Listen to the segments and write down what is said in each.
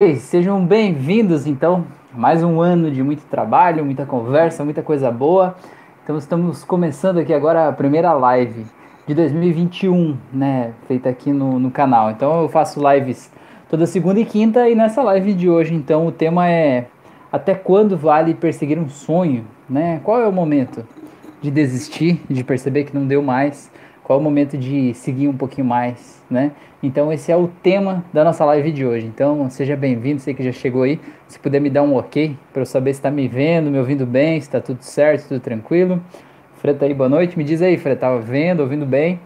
Sejam bem-vindos, então, mais um ano de muito trabalho, muita conversa, muita coisa boa. Então, estamos começando aqui agora a primeira live de 2021, né, feita aqui no, no canal. Então, eu faço lives toda segunda e quinta, e nessa live de hoje, então, o tema é até quando vale perseguir um sonho, né? Qual é o momento de desistir, de perceber que não deu mais? Qual é o momento de seguir um pouquinho mais, né? Então esse é o tema da nossa live de hoje. Então seja bem-vindo, sei que já chegou aí. Se puder me dar um ok para eu saber se está me vendo, me ouvindo bem, se está tudo certo, tudo tranquilo. Freta aí, boa noite. Me diz aí, Freta, estava vendo, ouvindo bem?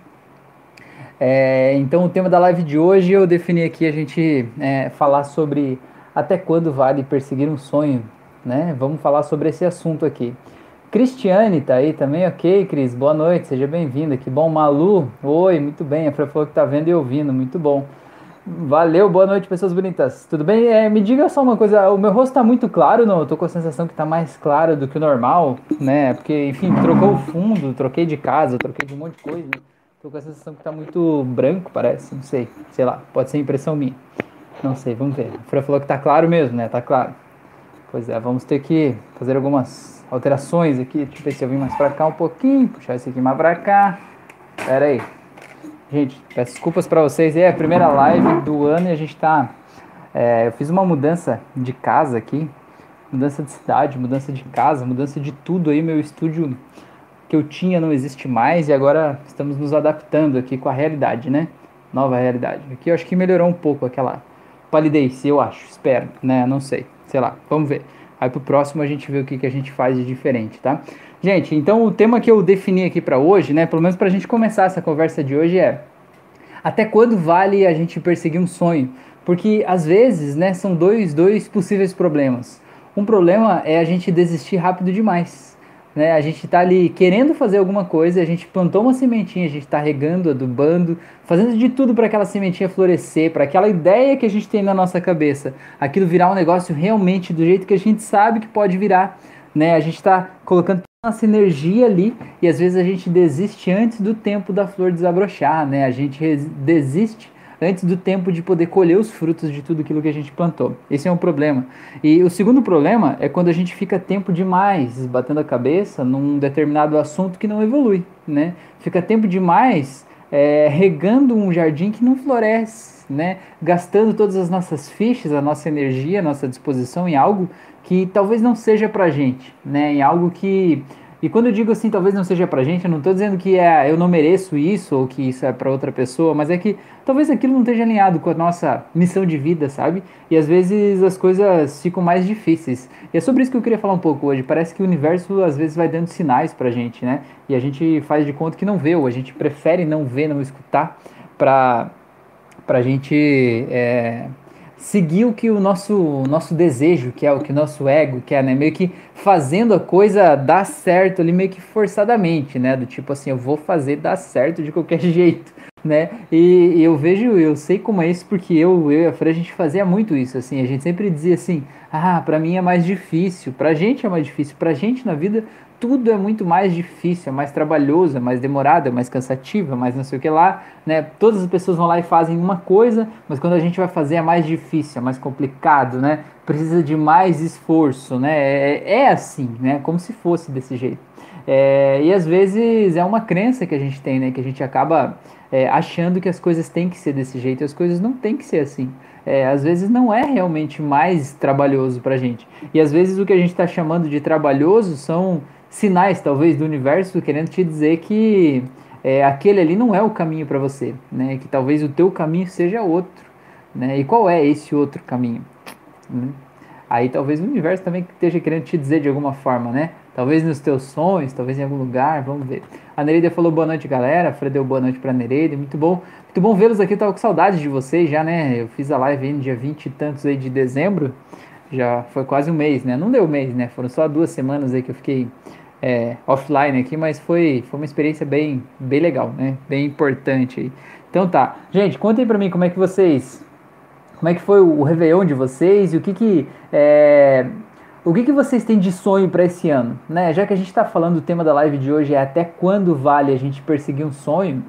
É, então o tema da live de hoje eu defini aqui a gente é, falar sobre até quando vale perseguir um sonho, né? Vamos falar sobre esse assunto aqui. Cristiane tá aí também, ok, Cris? Boa noite, seja bem-vinda. Que bom, Malu. Oi, muito bem. A Fran falou que tá vendo e ouvindo, muito bom. Valeu, boa noite, pessoas bonitas. Tudo bem? É, me diga só uma coisa, o meu rosto tá muito claro, não? Eu tô com a sensação que tá mais claro do que o normal, né? Porque, enfim, trocou o fundo, troquei de casa, troquei de um monte de coisa. Tô com a sensação que tá muito branco, parece, não sei. Sei lá, pode ser impressão minha. Não sei, vamos ver. A Fran falou que tá claro mesmo, né? Tá claro. Pois é, vamos ter que fazer algumas alterações aqui. Deixa eu ver se eu vim mais pra cá um pouquinho. Puxar esse aqui mais pra cá. Pera aí. Gente, peço desculpas para vocês. É a primeira live do ano e a gente tá. É, eu fiz uma mudança de casa aqui. Mudança de cidade, mudança de casa, mudança de tudo aí. Meu estúdio que eu tinha não existe mais e agora estamos nos adaptando aqui com a realidade, né? Nova realidade. Aqui eu acho que melhorou um pouco aquela palidez, eu acho, espero, né? Não sei, sei lá, vamos ver. Aí pro próximo a gente vê o que, que a gente faz de diferente, tá? Gente, então o tema que eu defini aqui para hoje, né, pelo menos pra gente começar essa conversa de hoje é até quando vale a gente perseguir um sonho? Porque às vezes, né, são dois, dois possíveis problemas. Um problema é a gente desistir rápido demais né? A gente está ali querendo fazer alguma coisa, a gente plantou uma sementinha, a gente está regando, adubando, fazendo de tudo para aquela sementinha florescer, para aquela ideia que a gente tem na nossa cabeça, aquilo virar um negócio realmente do jeito que a gente sabe que pode virar. Né? A gente está colocando nossa energia ali e às vezes a gente desiste antes do tempo da flor desabrochar, né? A gente desiste antes do tempo de poder colher os frutos de tudo aquilo que a gente plantou. Esse é um problema. E o segundo problema é quando a gente fica tempo demais batendo a cabeça num determinado assunto que não evolui, né? Fica tempo demais é, regando um jardim que não floresce, né? Gastando todas as nossas fichas, a nossa energia, a nossa disposição em algo que talvez não seja pra gente, né? Em algo que e quando eu digo assim, talvez não seja pra gente, eu não estou dizendo que é, eu não mereço isso ou que isso é para outra pessoa, mas é que talvez aquilo não esteja alinhado com a nossa missão de vida, sabe? E às vezes as coisas ficam mais difíceis. E é sobre isso que eu queria falar um pouco hoje. Parece que o universo às vezes vai dando sinais pra gente, né? E a gente faz de conta que não vê, ou a gente prefere não ver, não escutar, pra, pra gente. É, seguir o que o nosso, nosso desejo, que é o que o nosso ego quer, né? Meio que fazendo a coisa dar certo ali, meio que forçadamente, né? Do tipo assim, eu vou fazer dar certo de qualquer jeito, né? E, e eu vejo, eu sei como é isso, porque eu, eu e a Fran, a gente fazia muito isso, assim. A gente sempre dizia assim, ah, pra mim é mais difícil, pra gente é mais difícil, pra gente na vida tudo é muito mais difícil, é mais trabalhoso, é mais demorado, é mais cansativo, é mais não sei o que lá, né? Todas as pessoas vão lá e fazem uma coisa, mas quando a gente vai fazer é mais difícil, é mais complicado, né? Precisa de mais esforço, né? É, é assim, né? Como se fosse desse jeito. É, e às vezes é uma crença que a gente tem, né? Que a gente acaba é, achando que as coisas têm que ser desse jeito e as coisas não têm que ser assim. É, às vezes não é realmente mais trabalhoso pra gente. E às vezes o que a gente está chamando de trabalhoso são sinais, talvez, do universo querendo te dizer que é, aquele ali não é o caminho para você, né? Que talvez o teu caminho seja outro, né? E qual é esse outro caminho? Né? Aí talvez o universo também esteja querendo te dizer de alguma forma, né? Talvez nos teus sonhos, talvez em algum lugar, vamos ver. A Nereida falou boa noite, galera. A Fred deu boa noite pra Nereida, muito bom. Muito bom vê-los aqui, eu tava com saudade de vocês já, né? Eu fiz a live aí no dia 20 e tantos aí de dezembro, já foi quase um mês, né? Não deu mês, né? Foram só duas semanas aí que eu fiquei é, offline aqui, mas foi, foi uma experiência bem, bem legal, né? Bem importante aí. Então tá. Gente, contem pra mim como é que vocês. Como é que foi o Réveillon de vocês e o que que. É, o que, que vocês têm de sonho para esse ano? Né? Já que a gente está falando, o tema da live de hoje é até quando vale a gente perseguir um sonho.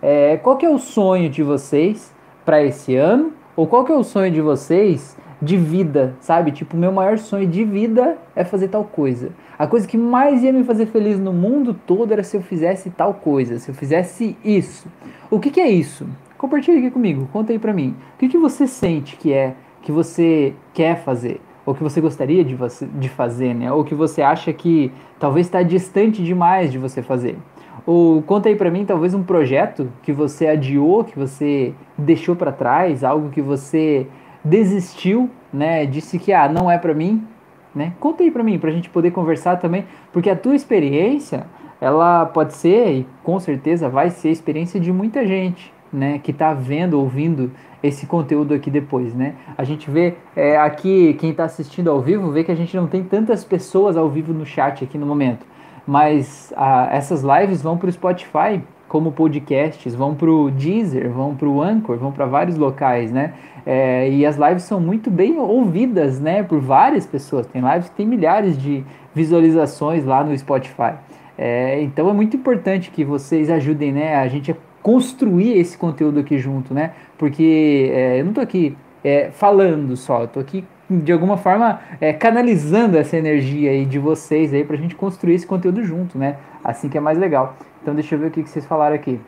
É, qual que é o sonho de vocês para esse ano? Ou qual que é o sonho de vocês de vida, sabe? Tipo, meu maior sonho de vida é fazer tal coisa. A coisa que mais ia me fazer feliz no mundo todo era se eu fizesse tal coisa, se eu fizesse isso. O que, que é isso? Compartilhe aqui comigo, conta aí pra mim. O que, que você sente que é, que você quer fazer? Ou que você gostaria de, você, de fazer, né? Ou que você acha que talvez está distante demais de você fazer. Ou conta aí para mim talvez um projeto que você adiou, que você deixou para trás, algo que você desistiu, né? Disse que ah, não é para mim, né? Conta aí para mim para a gente poder conversar também, porque a tua experiência, ela pode ser e com certeza vai ser a experiência de muita gente, né? Que está vendo, ouvindo esse conteúdo aqui depois, né? A gente vê é, aqui quem está assistindo ao vivo vê que a gente não tem tantas pessoas ao vivo no chat aqui no momento mas ah, essas lives vão para o Spotify como podcasts, vão para o Deezer, vão para o Anchor, vão para vários locais, né? É, e as lives são muito bem ouvidas, né, por várias pessoas. Tem lives que tem milhares de visualizações lá no Spotify. É, então é muito importante que vocês ajudem, né, a gente a construir esse conteúdo aqui junto, né? Porque é, eu não estou aqui é, falando só, eu tô aqui de alguma forma é, canalizando essa energia aí de vocês aí pra gente construir esse conteúdo junto, né? Assim que é mais legal. Então deixa eu ver o que, que vocês falaram aqui.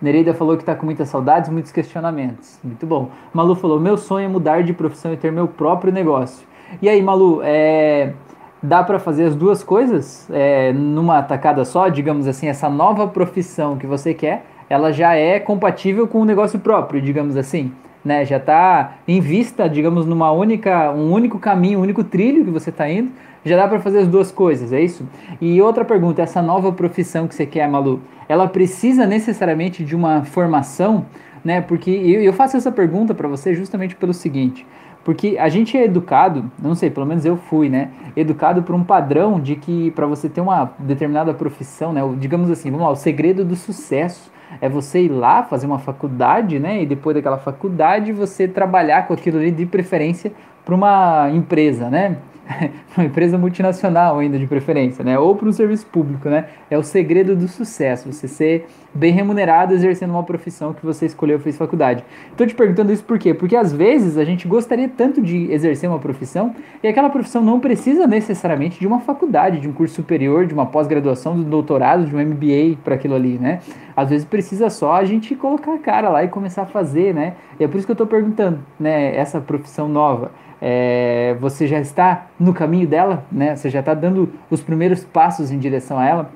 Nereida falou que está com muitas saudades, muitos questionamentos. Muito bom. Malu falou: meu sonho é mudar de profissão e ter meu próprio negócio. E aí, Malu, é, dá para fazer as duas coisas é, numa tacada só? Digamos assim, essa nova profissão que você quer, ela já é compatível com o negócio próprio, digamos assim né? Já está em vista, digamos, numa única, um único caminho, um único trilho que você está indo. Já dá para fazer as duas coisas, é isso? E outra pergunta, essa nova profissão que você quer, Malu, ela precisa necessariamente de uma formação, né? Porque eu, faço essa pergunta para você justamente pelo seguinte, porque a gente é educado, não sei, pelo menos eu fui, né? Educado por um padrão de que para você ter uma determinada profissão, né? Digamos assim, vamos lá, o segredo do sucesso é você ir lá fazer uma faculdade, né? E depois daquela faculdade você trabalhar com aquilo ali de preferência para uma empresa, né? uma empresa multinacional ainda de preferência, né? Ou para um serviço público, né? É o segredo do sucesso, você ser bem remunerado exercendo uma profissão que você escolheu fez faculdade. Estou te perguntando isso por quê? Porque às vezes a gente gostaria tanto de exercer uma profissão e aquela profissão não precisa necessariamente de uma faculdade, de um curso superior, de uma pós-graduação, de um doutorado, de um MBA para aquilo ali, né? Às vezes precisa só a gente colocar a cara lá e começar a fazer, né? E é por isso que eu estou perguntando, né? Essa profissão nova é, você já está no caminho dela, né? Você já está dando os primeiros passos em direção a ela,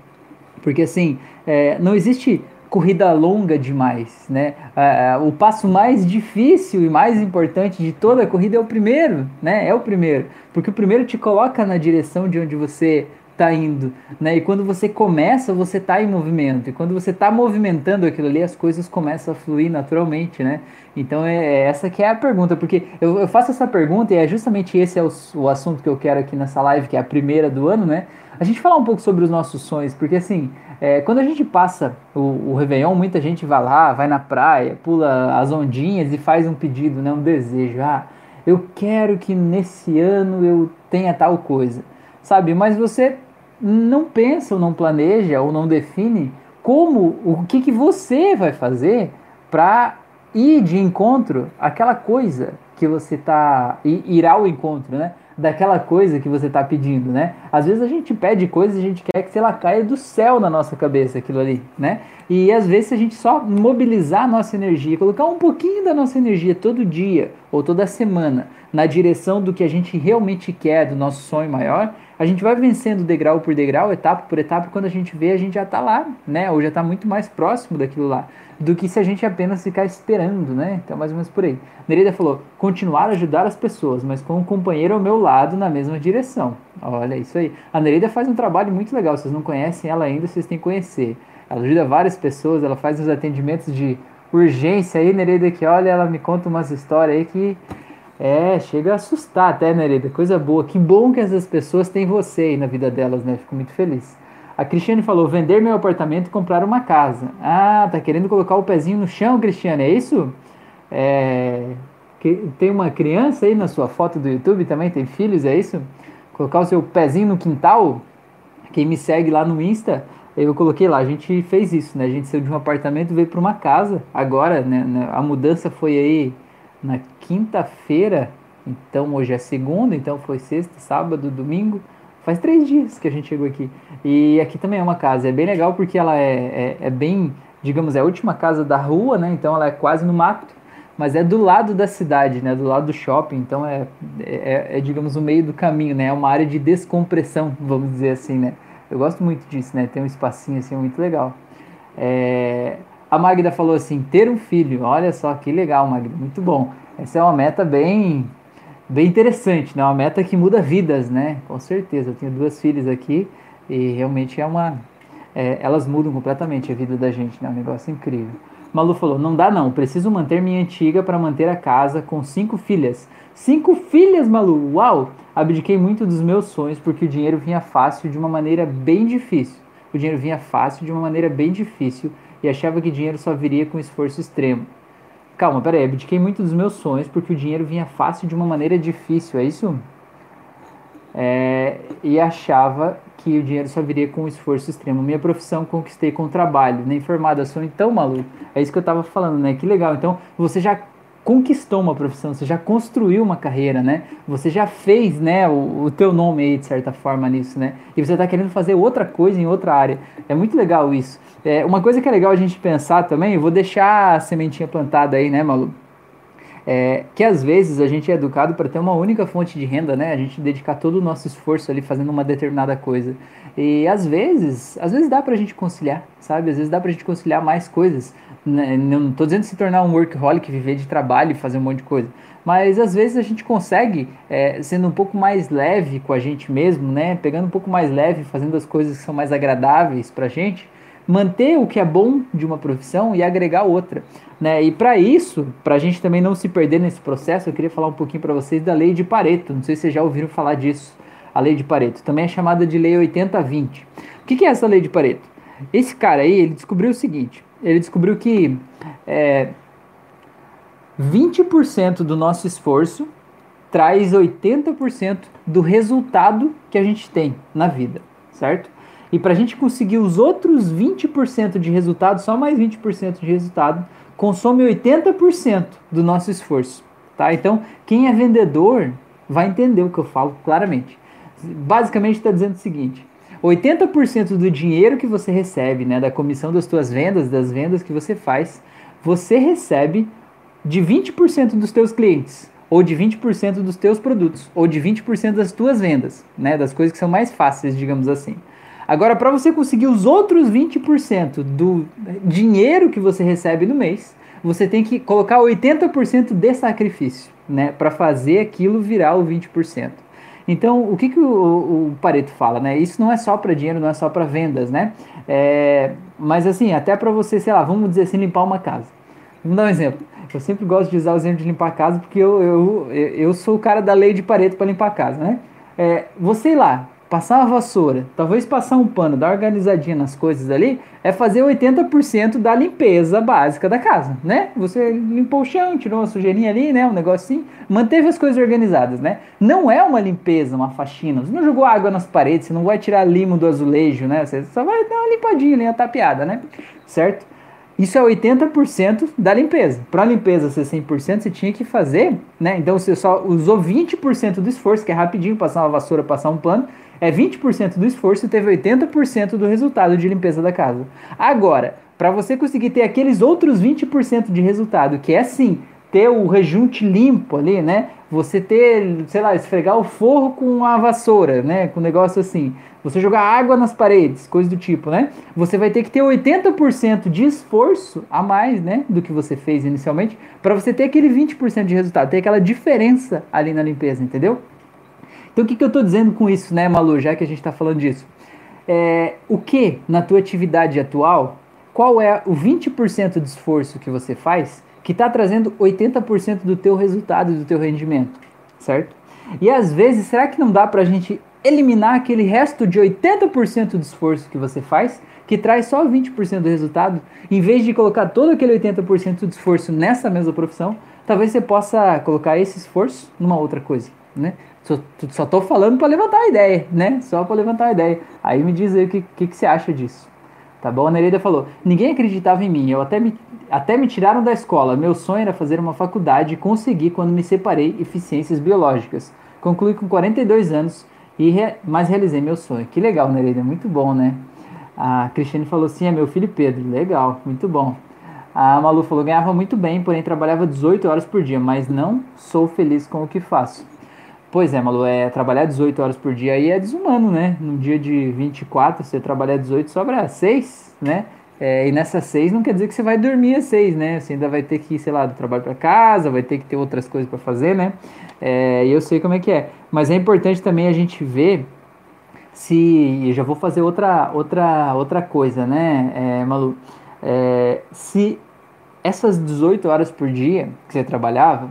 porque assim é, não existe corrida longa demais, né? É, o passo mais difícil e mais importante de toda a corrida é o primeiro, né? É o primeiro, porque o primeiro te coloca na direção de onde você está indo, né? E quando você começa, você está em movimento. E quando você está movimentando aquilo ali, as coisas começam a fluir naturalmente, né? Então é, é essa que é a pergunta, porque eu, eu faço essa pergunta e é justamente esse é o, o assunto que eu quero aqui nessa live, que é a primeira do ano, né? A gente falar um pouco sobre os nossos sonhos, porque assim, é, quando a gente passa o, o Réveillon, muita gente vai lá, vai na praia, pula as ondinhas e faz um pedido, né? Um desejo. Ah, eu quero que nesse ano eu tenha tal coisa, sabe? Mas você não pensa ou não planeja ou não define como, o que, que você vai fazer para ir de encontro àquela coisa que você está ir ao encontro, né? Daquela coisa que você está pedindo, né? Às vezes a gente pede coisas e a gente quer que ela caia do céu na nossa cabeça, aquilo ali, né? E às vezes a gente só mobilizar a nossa energia, colocar um pouquinho da nossa energia todo dia ou toda semana na direção do que a gente realmente quer, do nosso sonho maior, a gente vai vencendo degrau por degrau, etapa por etapa, quando a gente vê, a gente já está lá, né? Ou já está muito mais próximo daquilo lá, do que se a gente apenas ficar esperando, né? Então, mais ou menos por aí. Nereida falou: continuar a ajudar as pessoas, mas com um companheiro ao meu lado na mesma direção. Olha isso aí. A Nereida faz um trabalho muito legal. Vocês não conhecem ela ainda, vocês têm que conhecer. Ela ajuda várias pessoas, ela faz uns atendimentos de urgência aí, Nereida, que olha, ela me conta umas histórias aí que é, chega a assustar até. Né, Coisa boa. Que bom que essas pessoas têm você aí na vida delas, né? Fico muito feliz. A Cristiane falou: vender meu apartamento e comprar uma casa. Ah, tá querendo colocar o pezinho no chão, Cristiane, é isso? É, tem uma criança aí na sua foto do YouTube também? Tem filhos, é isso? Colocar o seu pezinho no quintal? Quem me segue lá no Insta, eu coloquei lá, a gente fez isso, né? A gente saiu de um apartamento e veio para uma casa. Agora, né? A mudança foi aí na quinta-feira, Então hoje é segunda, então foi sexta, sábado, domingo. Faz três dias que a gente chegou aqui. E aqui também é uma casa. É bem legal porque ela é, é, é bem, digamos, é a última casa da rua, né? Então ela é quase no mato mas é do lado da cidade, né? Do lado do shopping, então é, é, é, digamos, o meio do caminho, né? É uma área de descompressão, vamos dizer assim, né? Eu gosto muito disso, né? Tem um espacinho assim muito legal. É... A Magda falou assim: ter um filho, olha só que legal, Magda, muito bom. Essa é uma meta bem, bem interessante, né? Uma meta que muda vidas, né? Com certeza. Eu tenho duas filhas aqui e realmente é uma, é, elas mudam completamente a vida da gente, né? É um negócio incrível. Malu falou: não dá não, preciso manter minha antiga para manter a casa com cinco filhas. Cinco filhas, Malu! Uau! Abdiquei muito dos meus sonhos porque o dinheiro vinha fácil de uma maneira bem difícil. O dinheiro vinha fácil de uma maneira bem difícil e achava que dinheiro só viria com esforço extremo. Calma, peraí, abdiquei muito dos meus sonhos porque o dinheiro vinha fácil de uma maneira difícil, é isso? É, e achava que o dinheiro só viria com esforço extremo. Minha profissão conquistei com trabalho, nem formada sou então, maluco. É isso que eu tava falando, né? Que legal. Então, você já conquistou uma profissão, você já construiu uma carreira, né? Você já fez, né, o, o teu nome aí, de certa forma, nisso, né? E você está querendo fazer outra coisa em outra área. É muito legal isso. É, uma coisa que é legal a gente pensar também, vou deixar a sementinha plantada aí, né, Malu? É, que às vezes a gente é educado para ter uma única fonte de renda, né? A gente dedicar todo o nosso esforço ali fazendo uma determinada coisa. E às vezes, às vezes dá para a gente conciliar, sabe? Às vezes dá para a gente conciliar mais coisas. Né? Não estou dizendo se tornar um workaholic, viver de trabalho e fazer um monte de coisa. Mas às vezes a gente consegue, é, sendo um pouco mais leve com a gente mesmo, né? Pegando um pouco mais leve, fazendo as coisas que são mais agradáveis para a gente, manter o que é bom de uma profissão e agregar outra. Né? E para isso, para a gente também não se perder nesse processo, eu queria falar um pouquinho para vocês da lei de Pareto. Não sei se vocês já ouviram falar disso, a lei de Pareto. Também é chamada de lei 80-20. O que, que é essa lei de Pareto? Esse cara aí, ele descobriu o seguinte: ele descobriu que é, 20% do nosso esforço traz 80% do resultado que a gente tem na vida, certo? E para a gente conseguir os outros 20% de resultado, só mais 20% de resultado, consome 80% do nosso esforço. Tá? Então, quem é vendedor vai entender o que eu falo claramente. Basicamente está dizendo o seguinte: 80% do dinheiro que você recebe, né, da comissão das suas vendas, das vendas que você faz, você recebe de 20% dos teus clientes, ou de 20% dos teus produtos, ou de 20% das tuas vendas, né, das coisas que são mais fáceis, digamos assim. Agora, para você conseguir os outros 20% do dinheiro que você recebe no mês, você tem que colocar 80% de sacrifício, né, para fazer aquilo virar o 20%. Então, o que, que o, o Pareto fala, né? Isso não é só para dinheiro, não é só para vendas, né? É, mas assim, até para você, sei lá, vamos dizer assim, limpar uma casa. Vamos dar um exemplo. Eu sempre gosto de usar o exemplo de limpar a casa porque eu, eu, eu sou o cara da lei de Pareto para limpar a casa, né? É, você ir lá, passar uma vassoura, talvez passar um pano, dar organizadinha nas coisas ali, é fazer 80% da limpeza básica da casa, né? Você limpou o chão, tirou uma sujeirinha ali, né? Um negocinho, manteve as coisas organizadas, né? Não é uma limpeza, uma faxina. Você não jogou água nas paredes, você não vai tirar limo do azulejo, né? Você só vai dar uma limpadinha ali, uma tapeada, né? Certo? Isso é 80% da limpeza. Para a limpeza ser 100%, você tinha que fazer, né? Então você só usou 20% do esforço, que é rapidinho passar uma vassoura, passar um pano, é 20% do esforço e teve 80% do resultado de limpeza da casa. Agora, para você conseguir ter aqueles outros 20% de resultado, que é sim ter o rejunte limpo ali, né? Você ter, sei lá, esfregar o forro com a vassoura, né? Com um negócio assim. Você jogar água nas paredes, coisa do tipo, né? Você vai ter que ter 80% de esforço a mais, né? Do que você fez inicialmente, para você ter aquele 20% de resultado, ter aquela diferença ali na limpeza, entendeu? Então o que, que eu estou dizendo com isso, né, Malu, já que a gente está falando disso? É, o que na tua atividade atual, qual é o 20% de esforço que você faz que está trazendo 80% do teu resultado, do teu rendimento, certo? E às vezes, será que não dá para a gente eliminar aquele resto de 80% do esforço que você faz, que traz só 20% do resultado, em vez de colocar todo aquele 80% de esforço nessa mesma profissão, talvez você possa colocar esse esforço numa outra coisa, né? Só, só tô falando para levantar a ideia, né? Só para levantar a ideia. Aí me diz aí o que, que, que você acha disso. Tá bom? A Nereida falou: ninguém acreditava em mim, eu até me, até me tiraram da escola. Meu sonho era fazer uma faculdade e consegui quando me separei eficiências biológicas. Concluí com 42 anos, e re, mas realizei meu sonho. Que legal, Nereida, muito bom, né? A Cristiane falou assim: é meu filho Pedro. Legal, muito bom. A Malu falou: ganhava muito bem, porém trabalhava 18 horas por dia, mas não sou feliz com o que faço. Pois é, Malu, é, trabalhar 18 horas por dia aí é desumano, né? No dia de 24, você trabalhar 18, sobra 6, né? É, e nessas 6 não quer dizer que você vai dormir às 6, né? Você ainda vai ter que ir, sei lá, do trabalho para casa, vai ter que ter outras coisas para fazer, né? É, e eu sei como é que é. Mas é importante também a gente ver se. Eu já vou fazer outra, outra, outra coisa, né, é, Malu? É, se essas 18 horas por dia que você trabalhava,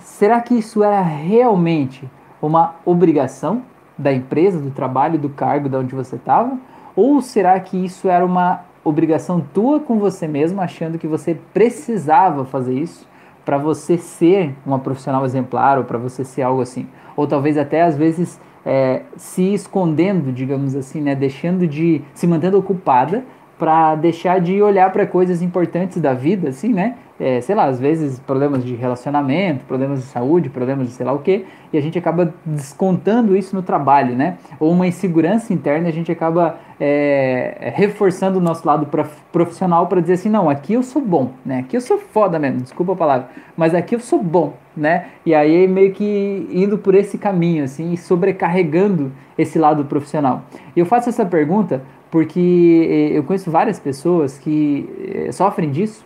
será que isso era realmente uma obrigação da empresa, do trabalho, do cargo de onde você estava? Ou será que isso era uma obrigação tua com você mesmo, achando que você precisava fazer isso para você ser uma profissional exemplar ou para você ser algo assim? Ou talvez até às vezes é, se escondendo, digamos assim, né, deixando de se mantendo ocupada para deixar de olhar para coisas importantes da vida, assim, né? É, sei lá, às vezes problemas de relacionamento, problemas de saúde, problemas de sei lá o quê, e a gente acaba descontando isso no trabalho, né? Ou uma insegurança interna, a gente acaba é, reforçando o nosso lado profissional para dizer assim, não, aqui eu sou bom, né? Aqui eu sou foda mesmo, desculpa a palavra, mas aqui eu sou bom, né? E aí meio que indo por esse caminho, assim, sobrecarregando esse lado profissional. E eu faço essa pergunta porque eh, eu conheço várias pessoas que eh, sofrem disso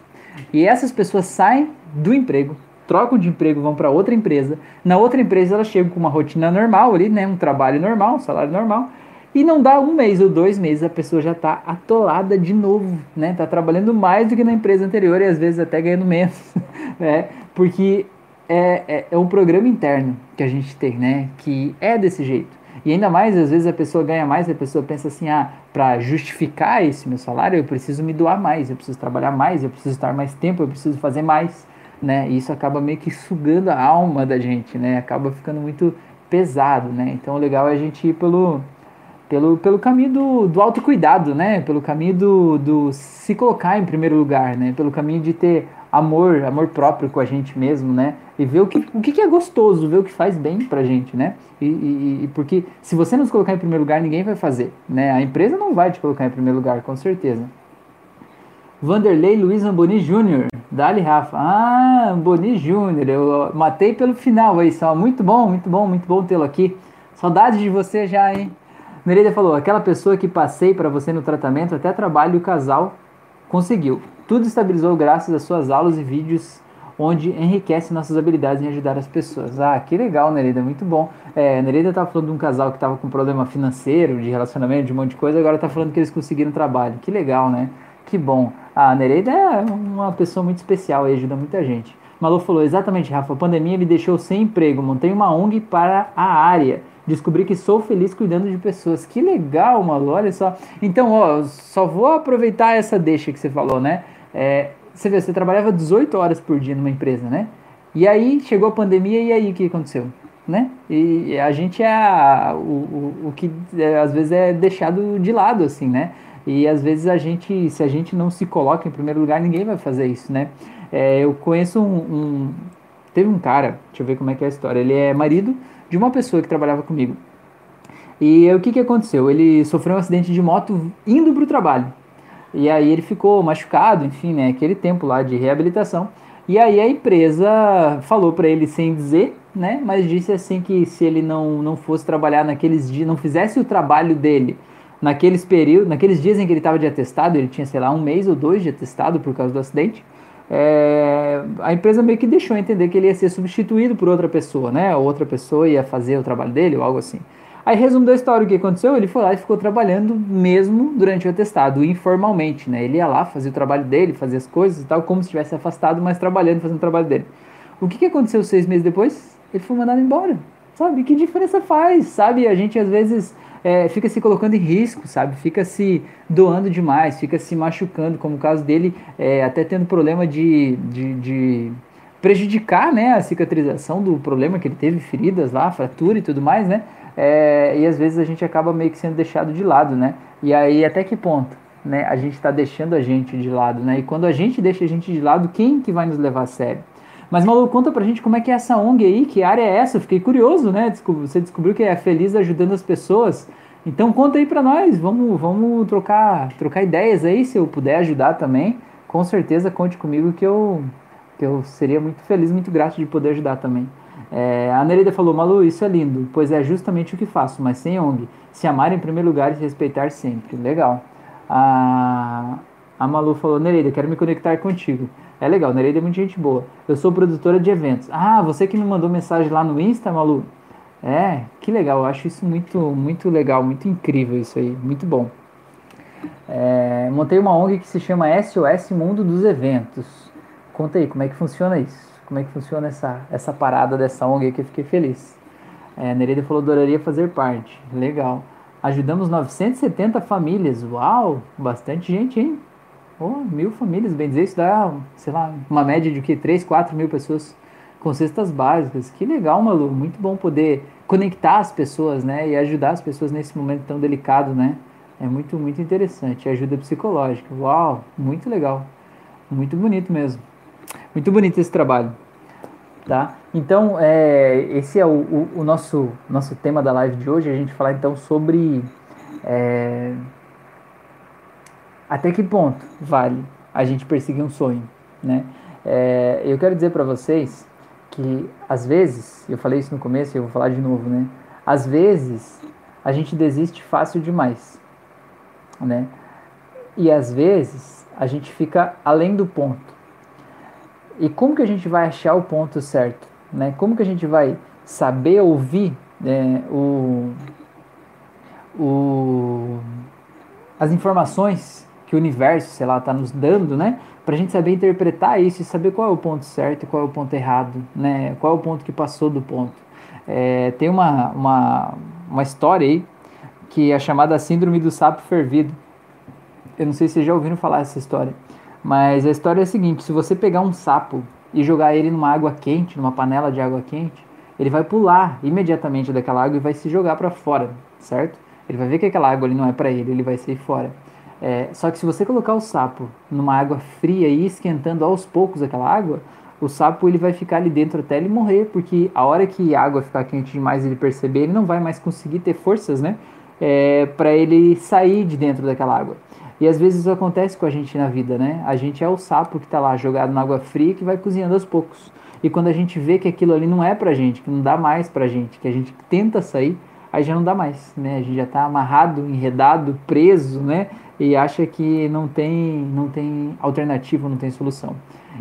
e essas pessoas saem do emprego, trocam de emprego, vão para outra empresa. Na outra empresa elas chegam com uma rotina normal ali, né, um trabalho normal, um salário normal. E não dá um mês ou dois meses, a pessoa já está atolada de novo, né? Está trabalhando mais do que na empresa anterior e às vezes até ganhando menos, né? Porque é, é, é um programa interno que a gente tem, né? Que é desse jeito. E ainda mais, às vezes a pessoa ganha mais, a pessoa pensa assim: ah, para justificar esse meu salário, eu preciso me doar mais, eu preciso trabalhar mais, eu preciso estar mais tempo, eu preciso fazer mais, né? E isso acaba meio que sugando a alma da gente, né? Acaba ficando muito pesado, né? Então o legal é a gente ir pelo, pelo, pelo caminho do, do autocuidado, né? Pelo caminho do, do se colocar em primeiro lugar, né? Pelo caminho de ter amor, amor próprio com a gente mesmo, né? E ver o que, o que é gostoso, ver o que faz bem pra gente, né? E, e, e, porque se você não se colocar em primeiro lugar, ninguém vai fazer, né? A empresa não vai te colocar em primeiro lugar, com certeza. Vanderlei Luiz Amboni Júnior, Dali Rafa. Ah, Amboni Júnior, eu matei pelo final aí só. Muito bom, muito bom, muito bom tê-lo aqui. Saudade de você já, hein? Nereida falou: aquela pessoa que passei para você no tratamento, até trabalho o casal conseguiu. Tudo estabilizou graças às suas aulas e vídeos onde enriquece nossas habilidades em ajudar as pessoas. Ah, que legal, Nereida, muito bom. É, Nereida estava falando de um casal que estava com problema financeiro, de relacionamento, de um monte de coisa, agora está falando que eles conseguiram trabalho. Que legal, né? Que bom. A Nereida é uma pessoa muito especial e ajuda muita gente. Malu falou, exatamente, Rafa, a pandemia me deixou sem emprego, montei uma ONG para a área descobri que sou feliz cuidando de pessoas. Que legal, Malu, olha só. Então, ó, só vou aproveitar essa deixa que você falou, né? É, você vê, você trabalhava 18 horas por dia numa empresa, né? E aí chegou a pandemia e aí o que aconteceu? Né? E a gente é a, o, o, o que é, às vezes é deixado de lado, assim, né? E às vezes a gente, se a gente não se coloca em primeiro lugar, ninguém vai fazer isso, né? É, eu conheço um, um, Teve um cara, deixa eu ver como é que é a história. Ele é marido de uma pessoa que trabalhava comigo. E o que, que aconteceu? Ele sofreu um acidente de moto indo para o trabalho. E aí ele ficou machucado, enfim, né? Aquele tempo lá de reabilitação. E aí a empresa falou para ele sem dizer, né? Mas disse assim que se ele não, não fosse trabalhar naqueles dias, não fizesse o trabalho dele naqueles períodos, naqueles dias em que ele estava de atestado, ele tinha, sei lá, um mês ou dois de atestado por causa do acidente, é, a empresa meio que deixou entender que ele ia ser substituído por outra pessoa, né? Ou outra pessoa ia fazer o trabalho dele ou algo assim. Aí, resumo da história, o que aconteceu? Ele foi lá e ficou trabalhando mesmo durante o atestado, informalmente, né? Ele ia lá, fazia o trabalho dele, fazia as coisas e tal, como se estivesse afastado, mas trabalhando, fazendo o trabalho dele. O que, que aconteceu seis meses depois? Ele foi mandado embora, sabe? Que diferença faz, sabe? A gente, às vezes, é, fica se colocando em risco, sabe? Fica se doando demais, fica se machucando, como o caso dele, é, até tendo problema de, de, de, prejudicar né, a cicatrização do problema que ele teve, feridas lá, fratura e tudo mais, né? É, e às vezes a gente acaba meio que sendo deixado de lado, né? E aí até que ponto? né, a gente está deixando a gente de lado, né? E quando a gente deixa a gente de lado, quem que vai nos levar a sério? Mas, Malu, conta pra gente como é que é essa ONG aí, que área é essa? Eu fiquei curioso, né? Você descobriu que é feliz ajudando as pessoas. Então conta aí pra nós, vamos, vamos trocar, trocar ideias aí, se eu puder ajudar também. Com certeza conte comigo que eu, que eu seria muito feliz, muito grato de poder ajudar também. É, a Nereida falou, Malu, isso é lindo, pois é justamente o que faço, mas sem ONG. Se amar em primeiro lugar e se respeitar sempre. Legal. A, a Malu falou, Nereida, quero me conectar contigo. É legal, Nereida é muito gente boa. Eu sou produtora de eventos. Ah, você que me mandou mensagem lá no Insta, Malu? É, que legal, eu acho isso muito, muito legal, muito incrível isso aí, muito bom. É, montei uma ONG que se chama SOS Mundo dos Eventos. Conta aí, como é que funciona isso? Como é que funciona essa, essa parada dessa ONG que eu fiquei feliz. É, Nereida falou, adoraria fazer parte. Legal. Ajudamos 970 famílias. Uau, bastante gente, hein? Oh, mil famílias, bem dizer, isso dá, sei lá, uma média de que 3, 4 mil pessoas com cestas básicas. Que legal, Malu. Muito bom poder conectar as pessoas, né? E ajudar as pessoas nesse momento tão delicado, né? É muito, muito interessante. Ajuda psicológica. Uau, muito legal. Muito bonito mesmo. Muito bonito esse trabalho. Tá? Então, é, esse é o, o, o, nosso, nosso tema da live de hoje. A gente falar então sobre é, até que ponto vale a gente perseguir um sonho, né? É, eu quero dizer para vocês que às vezes, eu falei isso no começo e eu vou falar de novo, né? Às vezes a gente desiste fácil demais, né? E às vezes a gente fica além do ponto. E como que a gente vai achar o ponto certo, né? Como que a gente vai saber ouvir né, o, o, as informações que o universo, sei lá, está nos dando, né? para a gente saber interpretar isso e saber qual é o ponto certo e qual é o ponto errado, né? Qual é o ponto que passou do ponto. É, tem uma, uma, uma história aí que é chamada Síndrome do Sapo Fervido. Eu não sei se vocês já ouviram falar essa história, mas a história é a seguinte: se você pegar um sapo e jogar ele numa água quente, numa panela de água quente, ele vai pular imediatamente daquela água e vai se jogar para fora, certo? Ele vai ver que aquela água ali não é para ele, ele vai sair fora. É, só que se você colocar o sapo numa água fria e esquentando aos poucos aquela água, o sapo ele vai ficar ali dentro até ele morrer, porque a hora que a água ficar quente demais ele perceber, ele não vai mais conseguir ter forças, né? É, para ele sair de dentro daquela água. E às vezes isso acontece com a gente na vida, né? A gente é o sapo que está lá jogado na água fria que vai cozinhando aos poucos. E quando a gente vê que aquilo ali não é pra gente, que não dá mais pra gente, que a gente tenta sair, aí já não dá mais, né? A gente já está amarrado, enredado, preso, né? E acha que não tem, não tem alternativa, não tem solução.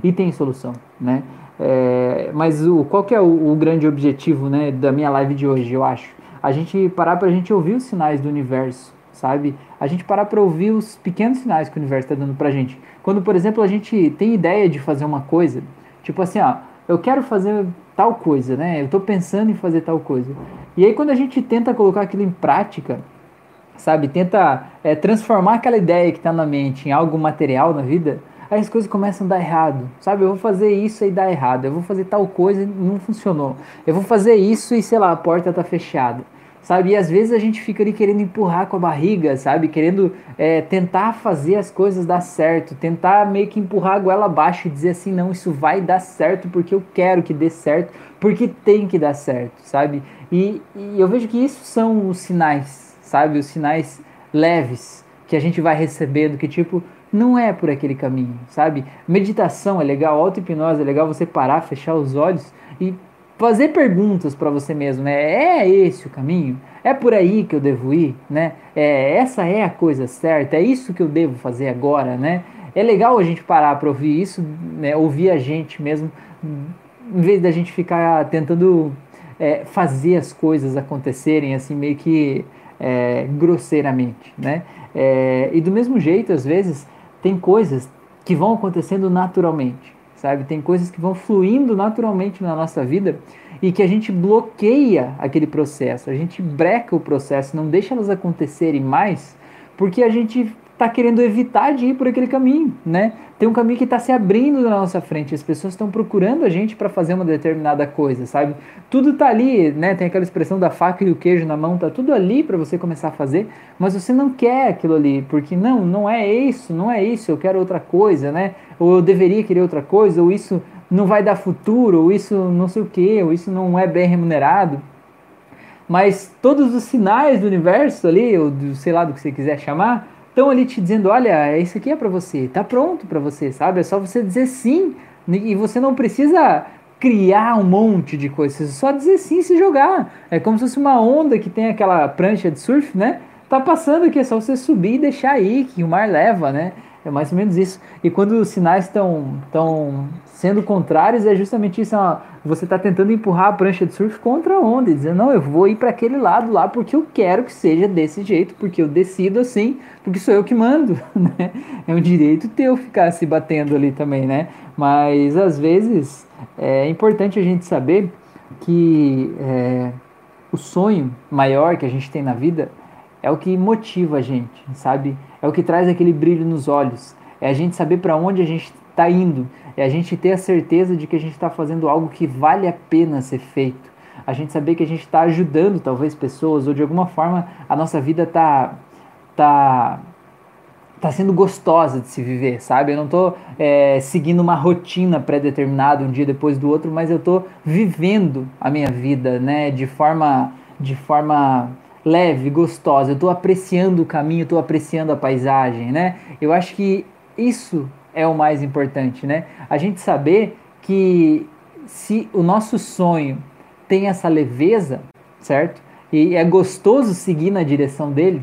E tem solução, né? É, mas o, qual que é o, o, grande objetivo né, da minha live de hoje, eu acho? A gente parar para a gente ouvir os sinais do universo, sabe? A gente parar para ouvir os pequenos sinais que o universo está dando para a gente. Quando, por exemplo, a gente tem ideia de fazer uma coisa, tipo assim, ó, eu quero fazer tal coisa, né? Eu estou pensando em fazer tal coisa. E aí quando a gente tenta colocar aquilo em prática, sabe? Tenta é, transformar aquela ideia que está na mente em algo material na vida, aí as coisas começam a dar errado, sabe? Eu vou fazer isso e dá errado, eu vou fazer tal coisa e não funcionou, eu vou fazer isso e sei lá, a porta está fechada, sabe? E às vezes a gente fica ali querendo empurrar com a barriga, sabe? Querendo é, tentar fazer as coisas dar certo, tentar meio que empurrar a goela abaixo e dizer assim: não, isso vai dar certo porque eu quero que dê certo, porque tem que dar certo, sabe? E, e eu vejo que isso são os sinais sabe? Os sinais leves que a gente vai recebendo, que tipo, não é por aquele caminho, sabe? Meditação é legal, auto-hipnose é legal você parar, fechar os olhos e fazer perguntas para você mesmo, né? É esse o caminho? É por aí que eu devo ir, né? É, essa é a coisa certa, é isso que eu devo fazer agora, né? É legal a gente parar para ouvir isso, né? ouvir a gente mesmo, em vez da gente ficar tentando é, fazer as coisas acontecerem assim meio que é, grosseiramente, né? É, e do mesmo jeito, às vezes, tem coisas que vão acontecendo naturalmente, sabe? Tem coisas que vão fluindo naturalmente na nossa vida e que a gente bloqueia aquele processo, a gente breca o processo, não deixa elas acontecerem mais, porque a gente está querendo evitar de ir por aquele caminho, né? Tem um caminho que está se abrindo na nossa frente, as pessoas estão procurando a gente para fazer uma determinada coisa, sabe? Tudo está ali, né? Tem aquela expressão da faca e o queijo na mão, tá tudo ali para você começar a fazer, mas você não quer aquilo ali, porque não, não é isso, não é isso, eu quero outra coisa, né? Ou eu deveria querer outra coisa, ou isso não vai dar futuro, ou isso não sei o que, ou isso não é bem remunerado. Mas todos os sinais do universo ali, ou do, sei lá do que você quiser chamar, estão ali te dizendo, olha, isso aqui é para você, tá pronto para você, sabe? É só você dizer sim e você não precisa criar um monte de coisas, só dizer sim e se jogar. É como se fosse uma onda que tem aquela prancha de surf, né? Tá passando aqui, é só você subir e deixar aí, que o mar leva, né? É mais ou menos isso. E quando os sinais estão tão sendo contrários, é justamente isso. Ó, você está tentando empurrar a prancha de surf contra a onda, dizendo, não, eu vou ir para aquele lado lá porque eu quero que seja desse jeito, porque eu decido assim, porque sou eu que mando. Né? É um direito teu ficar se batendo ali também, né? Mas às vezes é importante a gente saber que é, o sonho maior que a gente tem na vida é o que motiva a gente, sabe? É o que traz aquele brilho nos olhos. É a gente saber para onde a gente está indo. É a gente ter a certeza de que a gente está fazendo algo que vale a pena ser feito. A gente saber que a gente está ajudando talvez pessoas ou de alguma forma a nossa vida está tá, tá sendo gostosa de se viver, sabe? Eu não estou é, seguindo uma rotina pré-determinada um dia depois do outro, mas eu estou vivendo a minha vida, né? De forma, de forma leve, gostosa. Eu estou apreciando o caminho, estou apreciando a paisagem, né? Eu acho que isso é o mais importante, né? A gente saber que se o nosso sonho tem essa leveza, certo? E é gostoso seguir na direção dele,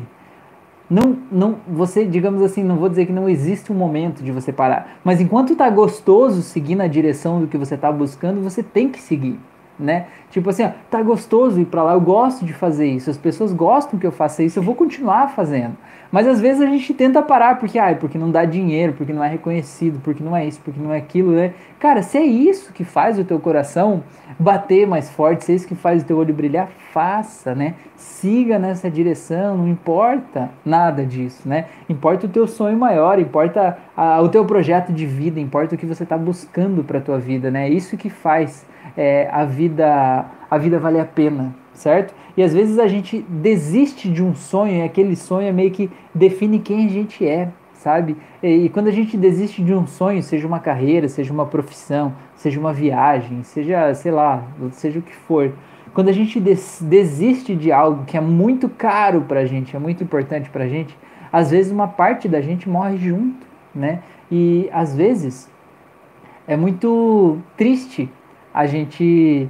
não, não, você, digamos assim, não vou dizer que não existe um momento de você parar, mas enquanto está gostoso seguir na direção do que você está buscando, você tem que seguir né? Tipo assim, ó, tá gostoso ir para lá, eu gosto de fazer isso, as pessoas gostam que eu faça isso, eu vou continuar fazendo. Mas às vezes a gente tenta parar porque, ai, porque não dá dinheiro, porque não é reconhecido, porque não é isso, porque não é aquilo, né? Cara, se é isso que faz o teu coração bater mais forte, se é isso que faz o teu olho brilhar, faça, né? Siga nessa direção, não importa nada disso, né? Importa o teu sonho maior, importa a, o teu projeto de vida, importa o que você está buscando para tua vida, né? É isso que faz é, a vida a vida vale a pena, certo? E às vezes a gente desiste de um sonho e aquele sonho é meio que define quem a gente é, sabe? E, e quando a gente desiste de um sonho, seja uma carreira, seja uma profissão, seja uma viagem, seja, sei lá, seja o que for, quando a gente des desiste de algo que é muito caro pra gente, é muito importante pra gente, às vezes uma parte da gente morre junto, né? E às vezes é muito triste a gente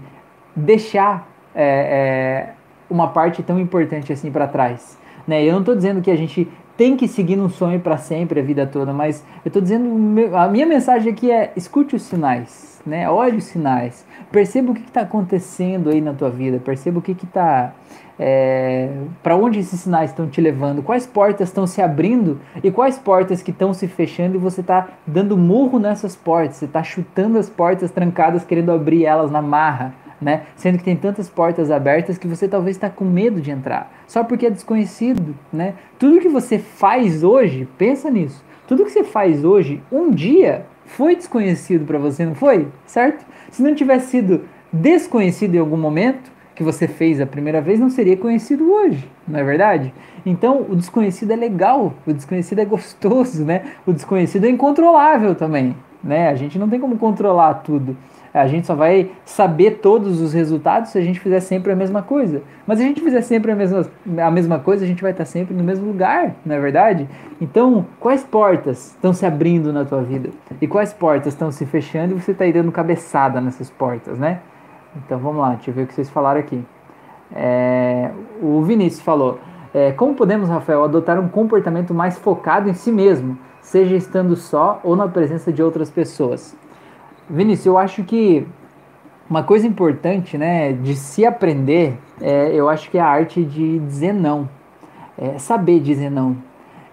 deixar é, é, uma parte tão importante assim para trás. Né? Eu não estou dizendo que a gente tem que seguir um sonho para sempre a vida toda, mas eu estou dizendo a minha mensagem aqui é escute os sinais, né? Olhe os sinais, perceba o que está acontecendo aí na tua vida, perceba o que está é, para onde esses sinais estão te levando, quais portas estão se abrindo e quais portas que estão se fechando e você está dando murro nessas portas, você está chutando as portas trancadas querendo abrir elas na marra né? Sendo que tem tantas portas abertas que você talvez está com medo de entrar, só porque é desconhecido, né? Tudo que você faz hoje, pensa nisso. Tudo que você faz hoje, um dia foi desconhecido para você, não foi? Certo? Se não tivesse sido desconhecido em algum momento que você fez a primeira vez, não seria conhecido hoje, não é verdade? Então, o desconhecido é legal, o desconhecido é gostoso, né? O desconhecido é incontrolável também, né? A gente não tem como controlar tudo. A gente só vai saber todos os resultados se a gente fizer sempre a mesma coisa. Mas se a gente fizer sempre a mesma, a mesma coisa, a gente vai estar sempre no mesmo lugar, não é verdade? Então, quais portas estão se abrindo na tua vida? E quais portas estão se fechando e você está aí dando cabeçada nessas portas, né? Então vamos lá, deixa eu ver o que vocês falaram aqui. É, o Vinícius falou: é, Como podemos, Rafael, adotar um comportamento mais focado em si mesmo, seja estando só ou na presença de outras pessoas? Vinícius, eu acho que uma coisa importante, né, de se aprender, é, eu acho que é a arte de dizer não, é saber dizer não.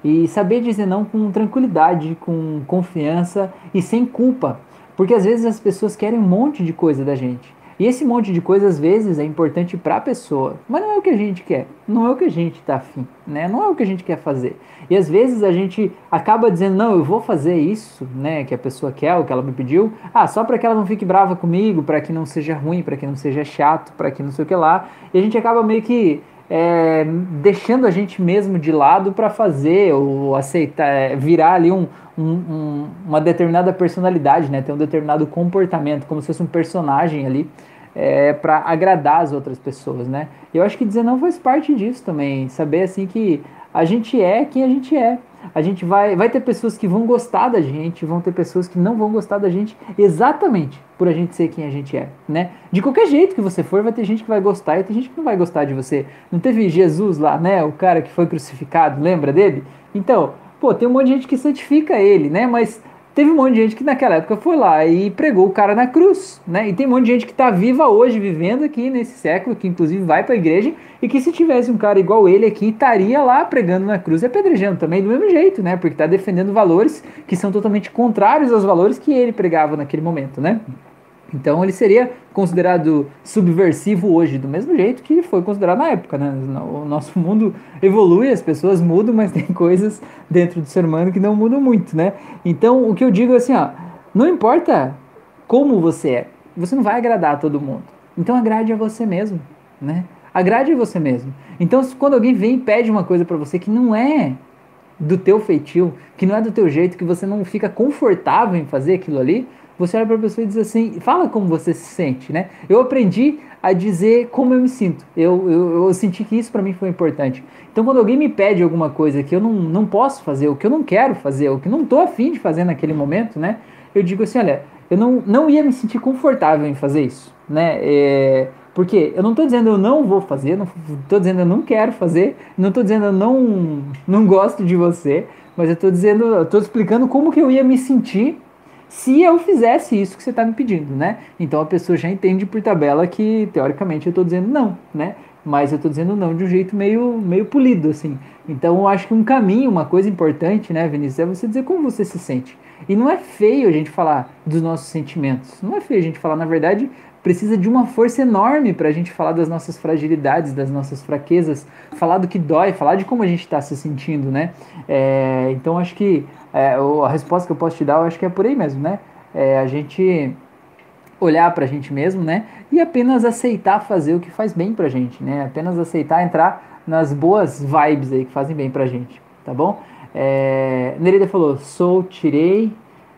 E saber dizer não com tranquilidade, com confiança e sem culpa, porque às vezes as pessoas querem um monte de coisa da gente. E esse monte de coisa às vezes é importante para a pessoa, mas não é o que a gente quer, não é o que a gente está afim, né? Não é o que a gente quer fazer. E às vezes a gente acaba dizendo, não, eu vou fazer isso, né, que a pessoa quer, o que ela me pediu, ah, só para que ela não fique brava comigo, para que não seja ruim, para que não seja chato, para que não sei o que lá. E a gente acaba meio que é, deixando a gente mesmo de lado para fazer ou aceitar, é, virar ali um, um, um, uma determinada personalidade, né? Ter um determinado comportamento, como se fosse um personagem ali, é, para agradar as outras pessoas, né? Eu acho que dizer não faz parte disso também, saber assim que a gente é quem a gente é. A gente vai, vai ter pessoas que vão gostar da gente, vão ter pessoas que não vão gostar da gente exatamente por a gente ser quem a gente é, né? De qualquer jeito que você for, vai ter gente que vai gostar e tem gente que não vai gostar de você. Não teve Jesus lá, né? O cara que foi crucificado, lembra dele? Então, pô, tem um monte de gente que santifica ele, né? Mas Teve um monte de gente que naquela época foi lá e pregou o cara na cruz, né? E tem um monte de gente que está viva hoje, vivendo aqui nesse século, que inclusive vai para a igreja, e que se tivesse um cara igual ele aqui, estaria lá pregando na cruz e apedrejando também do mesmo jeito, né? Porque está defendendo valores que são totalmente contrários aos valores que ele pregava naquele momento, né? Então ele seria considerado subversivo hoje, do mesmo jeito que foi considerado na época. Né? O nosso mundo evolui, as pessoas mudam, mas tem coisas dentro do ser humano que não mudam muito. Né? Então o que eu digo é assim: ó, não importa como você é, você não vai agradar a todo mundo. Então agrade a você mesmo. Né? Agrade a você mesmo. Então quando alguém vem e pede uma coisa para você que não é do teu feitio, que não é do teu jeito, que você não fica confortável em fazer aquilo ali, você olha para a pessoa e diz assim, fala como você se sente, né? Eu aprendi a dizer como eu me sinto. Eu, eu, eu senti que isso para mim foi importante. Então, quando alguém me pede alguma coisa que eu não, não posso fazer, o que eu não quero fazer, o que eu não estou afim de fazer naquele momento, né? Eu digo assim, olha, eu não, não ia me sentir confortável em fazer isso, né? É, porque eu não estou dizendo eu não vou fazer, não estou dizendo eu não quero fazer, não estou dizendo eu não, não gosto de você, mas eu estou dizendo, estou explicando como que eu ia me sentir se eu fizesse isso que você está me pedindo, né? Então a pessoa já entende por tabela que, teoricamente, eu estou dizendo não, né? Mas eu estou dizendo não de um jeito meio, meio polido, assim. Então eu acho que um caminho, uma coisa importante, né, Vinícius, é você dizer como você se sente. E não é feio a gente falar dos nossos sentimentos. Não é feio a gente falar, na verdade, precisa de uma força enorme para a gente falar das nossas fragilidades, das nossas fraquezas, falar do que dói, falar de como a gente está se sentindo, né? É, então acho que é, a resposta que eu posso te dar, eu acho que é por aí mesmo, né? É a gente olhar para a gente mesmo, né? E apenas aceitar fazer o que faz bem para a gente, né? Apenas aceitar entrar nas boas vibes aí que fazem bem para a gente, tá bom? É, Nereida falou, sou, tirei,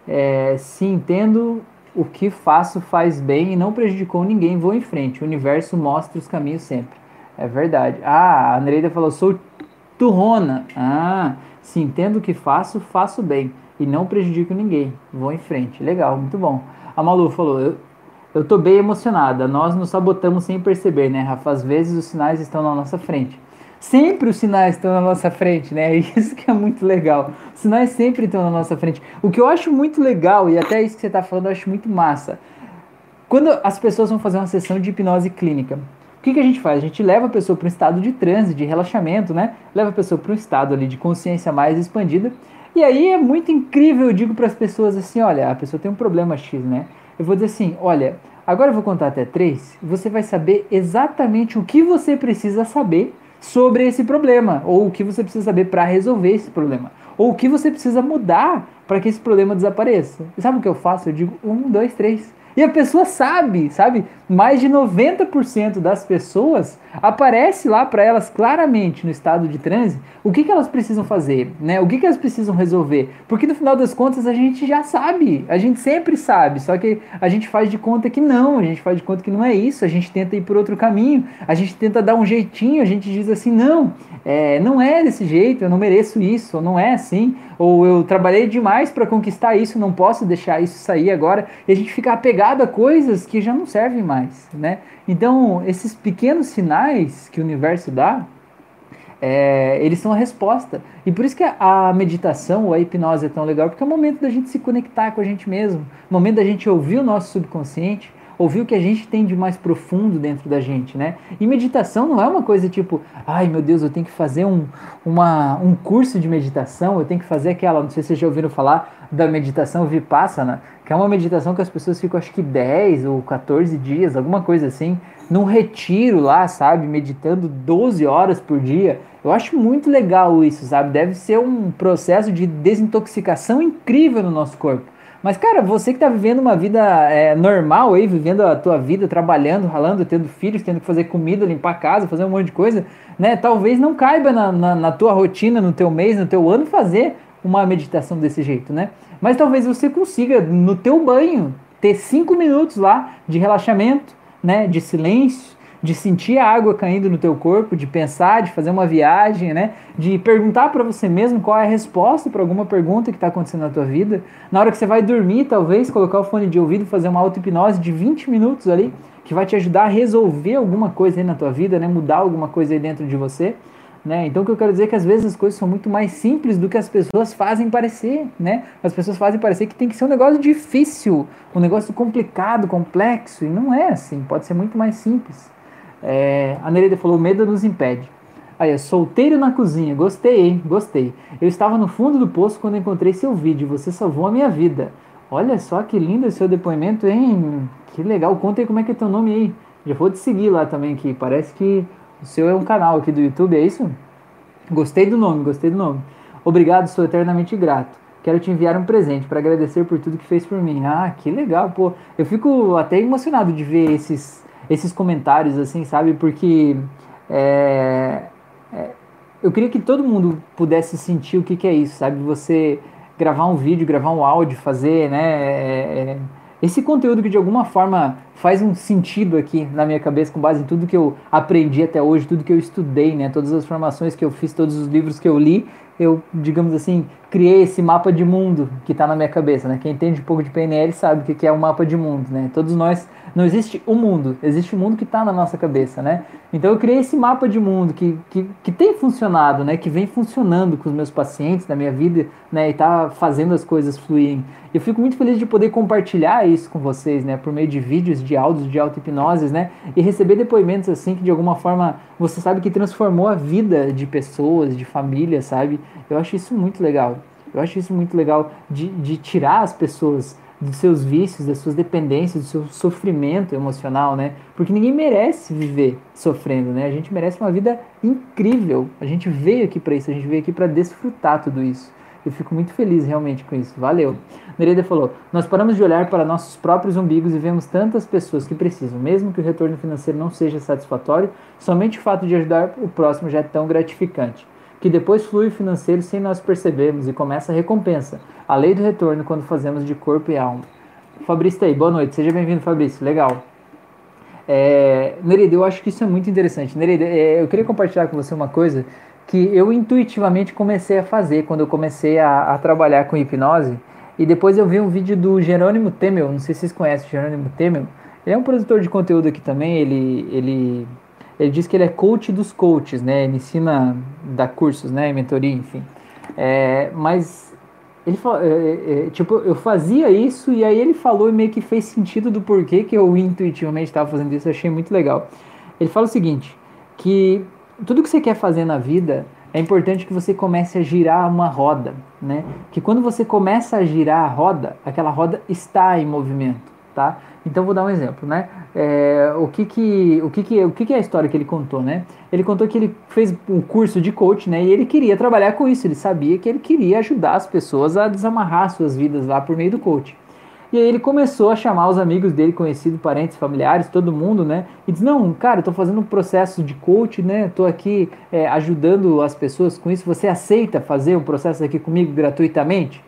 é, se entendo o que faço faz bem e não prejudicou ninguém, vou em frente. O universo mostra os caminhos sempre. É verdade. Ah, a Nereida falou, sou turrona. Ah, se entendo o que faço, faço bem e não prejudico ninguém. Vou em frente. Legal, muito bom. A Malu falou, eu, eu tô bem emocionada. Nós nos sabotamos sem perceber, né, Rafa? Às vezes os sinais estão na nossa frente. Sempre os sinais estão na nossa frente, né? Isso que é muito legal. Os sinais sempre estão na nossa frente. O que eu acho muito legal, e até isso que você está falando, eu acho muito massa. Quando as pessoas vão fazer uma sessão de hipnose clínica, o que, que a gente faz? A gente leva a pessoa para um estado de transe, de relaxamento, né? Leva a pessoa para um estado ali de consciência mais expandida. E aí é muito incrível, eu digo para as pessoas assim, olha, a pessoa tem um problema X, né? Eu vou dizer assim, olha, agora eu vou contar até três, você vai saber exatamente o que você precisa saber sobre esse problema, ou o que você precisa saber para resolver esse problema, ou o que você precisa mudar para que esse problema desapareça. E sabe o que eu faço? Eu digo um, dois, três. E a pessoa sabe, sabe? Mais de 90% das pessoas aparece lá para elas claramente no estado de transe o que, que elas precisam fazer, né? O que, que elas precisam resolver. Porque no final das contas a gente já sabe, a gente sempre sabe, só que a gente faz de conta que não, a gente faz de conta que não é isso, a gente tenta ir por outro caminho, a gente tenta dar um jeitinho, a gente diz assim, não, é, não é desse jeito, eu não mereço isso, ou não é assim, ou eu trabalhei demais para conquistar isso, não posso deixar isso sair agora, e a gente fica apegado a coisas que já não servem mais, né? Então, esses pequenos sinais que o universo dá, é, eles são a resposta. E por isso que a meditação ou a hipnose é tão legal, porque é o momento da gente se conectar com a gente mesmo, momento da gente ouvir o nosso subconsciente, ouvir o que a gente tem de mais profundo dentro da gente, né? E meditação não é uma coisa tipo, ai meu Deus, eu tenho que fazer um, uma, um curso de meditação, eu tenho que fazer aquela, não sei se vocês já ouviram falar da meditação vipassana, que é uma meditação que as pessoas ficam acho que 10 ou 14 dias, alguma coisa assim, num retiro lá, sabe, meditando 12 horas por dia. Eu acho muito legal isso, sabe? Deve ser um processo de desintoxicação incrível no nosso corpo. Mas, cara, você que tá vivendo uma vida é, normal aí, vivendo a tua vida, trabalhando, ralando, tendo filhos, tendo que fazer comida, limpar a casa, fazer um monte de coisa, né? Talvez não caiba na, na, na tua rotina, no teu mês, no teu ano, fazer uma meditação desse jeito, né? Mas talvez você consiga, no teu banho, ter cinco minutos lá de relaxamento, né? De silêncio, de sentir a água caindo no teu corpo, de pensar, de fazer uma viagem, né? De perguntar para você mesmo qual é a resposta para alguma pergunta que está acontecendo na tua vida. Na hora que você vai dormir, talvez colocar o fone de ouvido, fazer uma auto-hipnose de 20 minutos ali, que vai te ajudar a resolver alguma coisa aí na tua vida, né? Mudar alguma coisa aí dentro de você. Né? Então o que eu quero dizer é que às vezes as coisas são muito mais simples do que as pessoas fazem parecer, né? As pessoas fazem parecer que tem que ser um negócio difícil, um negócio complicado, complexo, e não é assim, pode ser muito mais simples. É, a Nereida falou: medo nos impede. Aí, solteiro na cozinha, gostei, hein? Gostei. Eu estava no fundo do poço quando encontrei seu vídeo, você salvou a minha vida. Olha só que lindo seu depoimento, hein? Que legal, conta aí como é que é teu nome aí. Já vou te seguir lá também, que parece que o seu é um canal aqui do YouTube, é isso? Gostei do nome, gostei do nome. Obrigado, sou eternamente grato. Quero te enviar um presente para agradecer por tudo que fez por mim. Ah, que legal, pô. Eu fico até emocionado de ver esses esses comentários, assim, sabe? Porque é, é, eu queria que todo mundo pudesse sentir o que, que é isso, sabe? Você gravar um vídeo, gravar um áudio, fazer, né? É, é esse conteúdo que de alguma forma faz um sentido aqui na minha cabeça com base em tudo que eu aprendi até hoje, tudo que eu estudei, né? Todas as formações que eu fiz, todos os livros que eu li, eu, digamos assim, criei esse mapa de mundo que está na minha cabeça, né? Quem entende um pouco de PNL sabe o que é um mapa de mundo, né? Todos nós, não existe o um mundo, existe o um mundo que está na nossa cabeça, né? Então eu criei esse mapa de mundo que, que, que tem funcionado, né? Que vem funcionando com os meus pacientes na minha vida, né? E tá fazendo as coisas fluírem. Eu fico muito feliz de poder compartilhar isso com vocês, né? Por meio de vídeos, de áudios, de auto-hipnoses, né? E receber depoimentos assim que de alguma forma você sabe que transformou a vida de pessoas, de famílias, sabe? Eu acho isso muito legal. Eu acho isso muito legal de, de tirar as pessoas dos seus vícios, das suas dependências, do seu sofrimento emocional, né? Porque ninguém merece viver sofrendo, né? A gente merece uma vida incrível. A gente veio aqui para isso, a gente veio aqui para desfrutar tudo isso. Eu fico muito feliz realmente com isso. Valeu. Nereida falou: Nós paramos de olhar para nossos próprios umbigos e vemos tantas pessoas que precisam, mesmo que o retorno financeiro não seja satisfatório, somente o fato de ajudar o próximo já é tão gratificante que depois flui o financeiro sem nós percebermos e começa a recompensa, a lei do retorno quando fazemos de corpo e alma. Fabrício tá aí, boa noite, seja bem-vindo, Fabrício, legal. É, Nereida, eu acho que isso é muito interessante. Nereida, é, eu queria compartilhar com você uma coisa que eu intuitivamente comecei a fazer quando eu comecei a, a trabalhar com hipnose. E depois eu vi um vídeo do Jerônimo Temel, não sei se vocês conhecem o Jerônimo Temel. Ele é um produtor de conteúdo aqui também, ele, ele ele diz que ele é coach dos coaches, né? Ele ensina, dá cursos, né? Mentoria, enfim. É, mas ele é, é, é, tipo, eu fazia isso e aí ele falou e meio que fez sentido do porquê que eu intuitivamente estava fazendo isso. Eu achei muito legal. Ele fala o seguinte, que tudo que você quer fazer na vida é importante que você comece a girar uma roda, né? Que quando você começa a girar a roda, aquela roda está em movimento tá? Então vou dar um exemplo, né? É, o que que o que que o que que é a história que ele contou, né? Ele contou que ele fez um curso de coach, né? E ele queria trabalhar com isso. Ele sabia que ele queria ajudar as pessoas a desamarrar suas vidas lá por meio do coach. E aí ele começou a chamar os amigos dele, conhecidos, parentes, familiares, todo mundo, né? E diz, não, cara, eu tô fazendo um processo de coach, né? Tô aqui é, ajudando as pessoas com isso. Você aceita fazer um processo aqui comigo gratuitamente?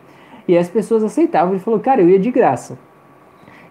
E as pessoas aceitavam. Ele falou, cara, eu ia de graça.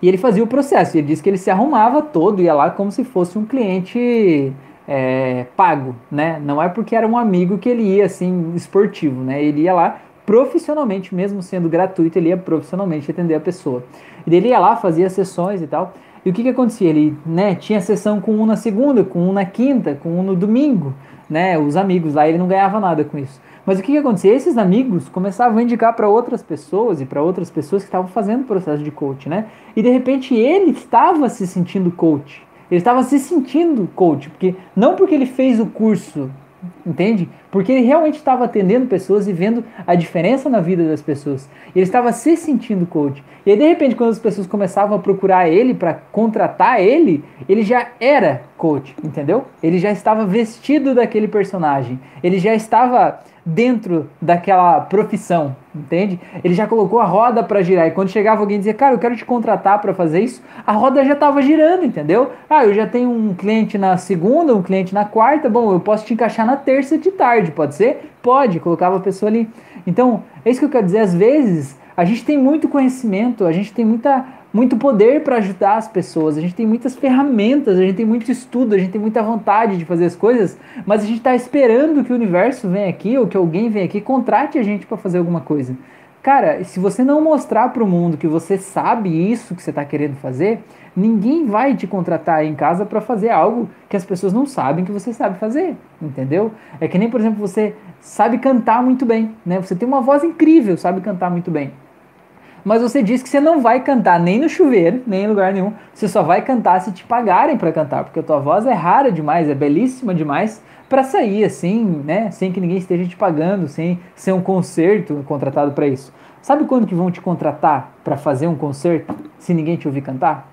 E ele fazia o processo. Ele disse que ele se arrumava todo, ia lá como se fosse um cliente é, pago, né? Não é porque era um amigo que ele ia assim esportivo, né? Ele ia lá profissionalmente, mesmo sendo gratuito, ele ia profissionalmente atender a pessoa. E ele ia lá, fazia sessões e tal. E o que que acontecia? Ele, né, tinha sessão com um na segunda, com um na quinta, com um no domingo, né? Os amigos lá, ele não ganhava nada com isso. Mas o que, que acontecia? Esses amigos começavam a indicar para outras pessoas e para outras pessoas que estavam fazendo o processo de coach, né? E de repente ele estava se sentindo coach. Ele estava se sentindo coach, porque não porque ele fez o curso entende? Porque ele realmente estava atendendo pessoas e vendo a diferença na vida das pessoas. Ele estava se sentindo coach. E aí, de repente, quando as pessoas começavam a procurar ele para contratar ele, ele já era coach, entendeu? Ele já estava vestido daquele personagem. Ele já estava dentro daquela profissão, entende? Ele já colocou a roda para girar e quando chegava alguém dizia, cara, eu quero te contratar para fazer isso, a roda já estava girando, entendeu? Ah, eu já tenho um cliente na segunda, um cliente na quarta, bom, eu posso te encaixar na terça de tarde, pode ser? Pode, colocava a pessoa ali. Então, é isso que eu quero dizer, às vezes a gente tem muito conhecimento, a gente tem muita muito poder para ajudar as pessoas, a gente tem muitas ferramentas, a gente tem muito estudo, a gente tem muita vontade de fazer as coisas, mas a gente está esperando que o universo venha aqui ou que alguém venha aqui contrate a gente para fazer alguma coisa. Cara, se você não mostrar para o mundo que você sabe isso que você está querendo fazer, ninguém vai te contratar em casa para fazer algo que as pessoas não sabem que você sabe fazer, entendeu? É que nem, por exemplo, você sabe cantar muito bem, né? Você tem uma voz incrível, sabe cantar muito bem mas você diz que você não vai cantar nem no chuveiro, nem em lugar nenhum. Você só vai cantar se te pagarem para cantar, porque a tua voz é rara demais, é belíssima demais para sair assim, né, sem que ninguém esteja te pagando, sem ser um concerto contratado para isso. Sabe quando que vão te contratar para fazer um concerto se ninguém te ouvir cantar?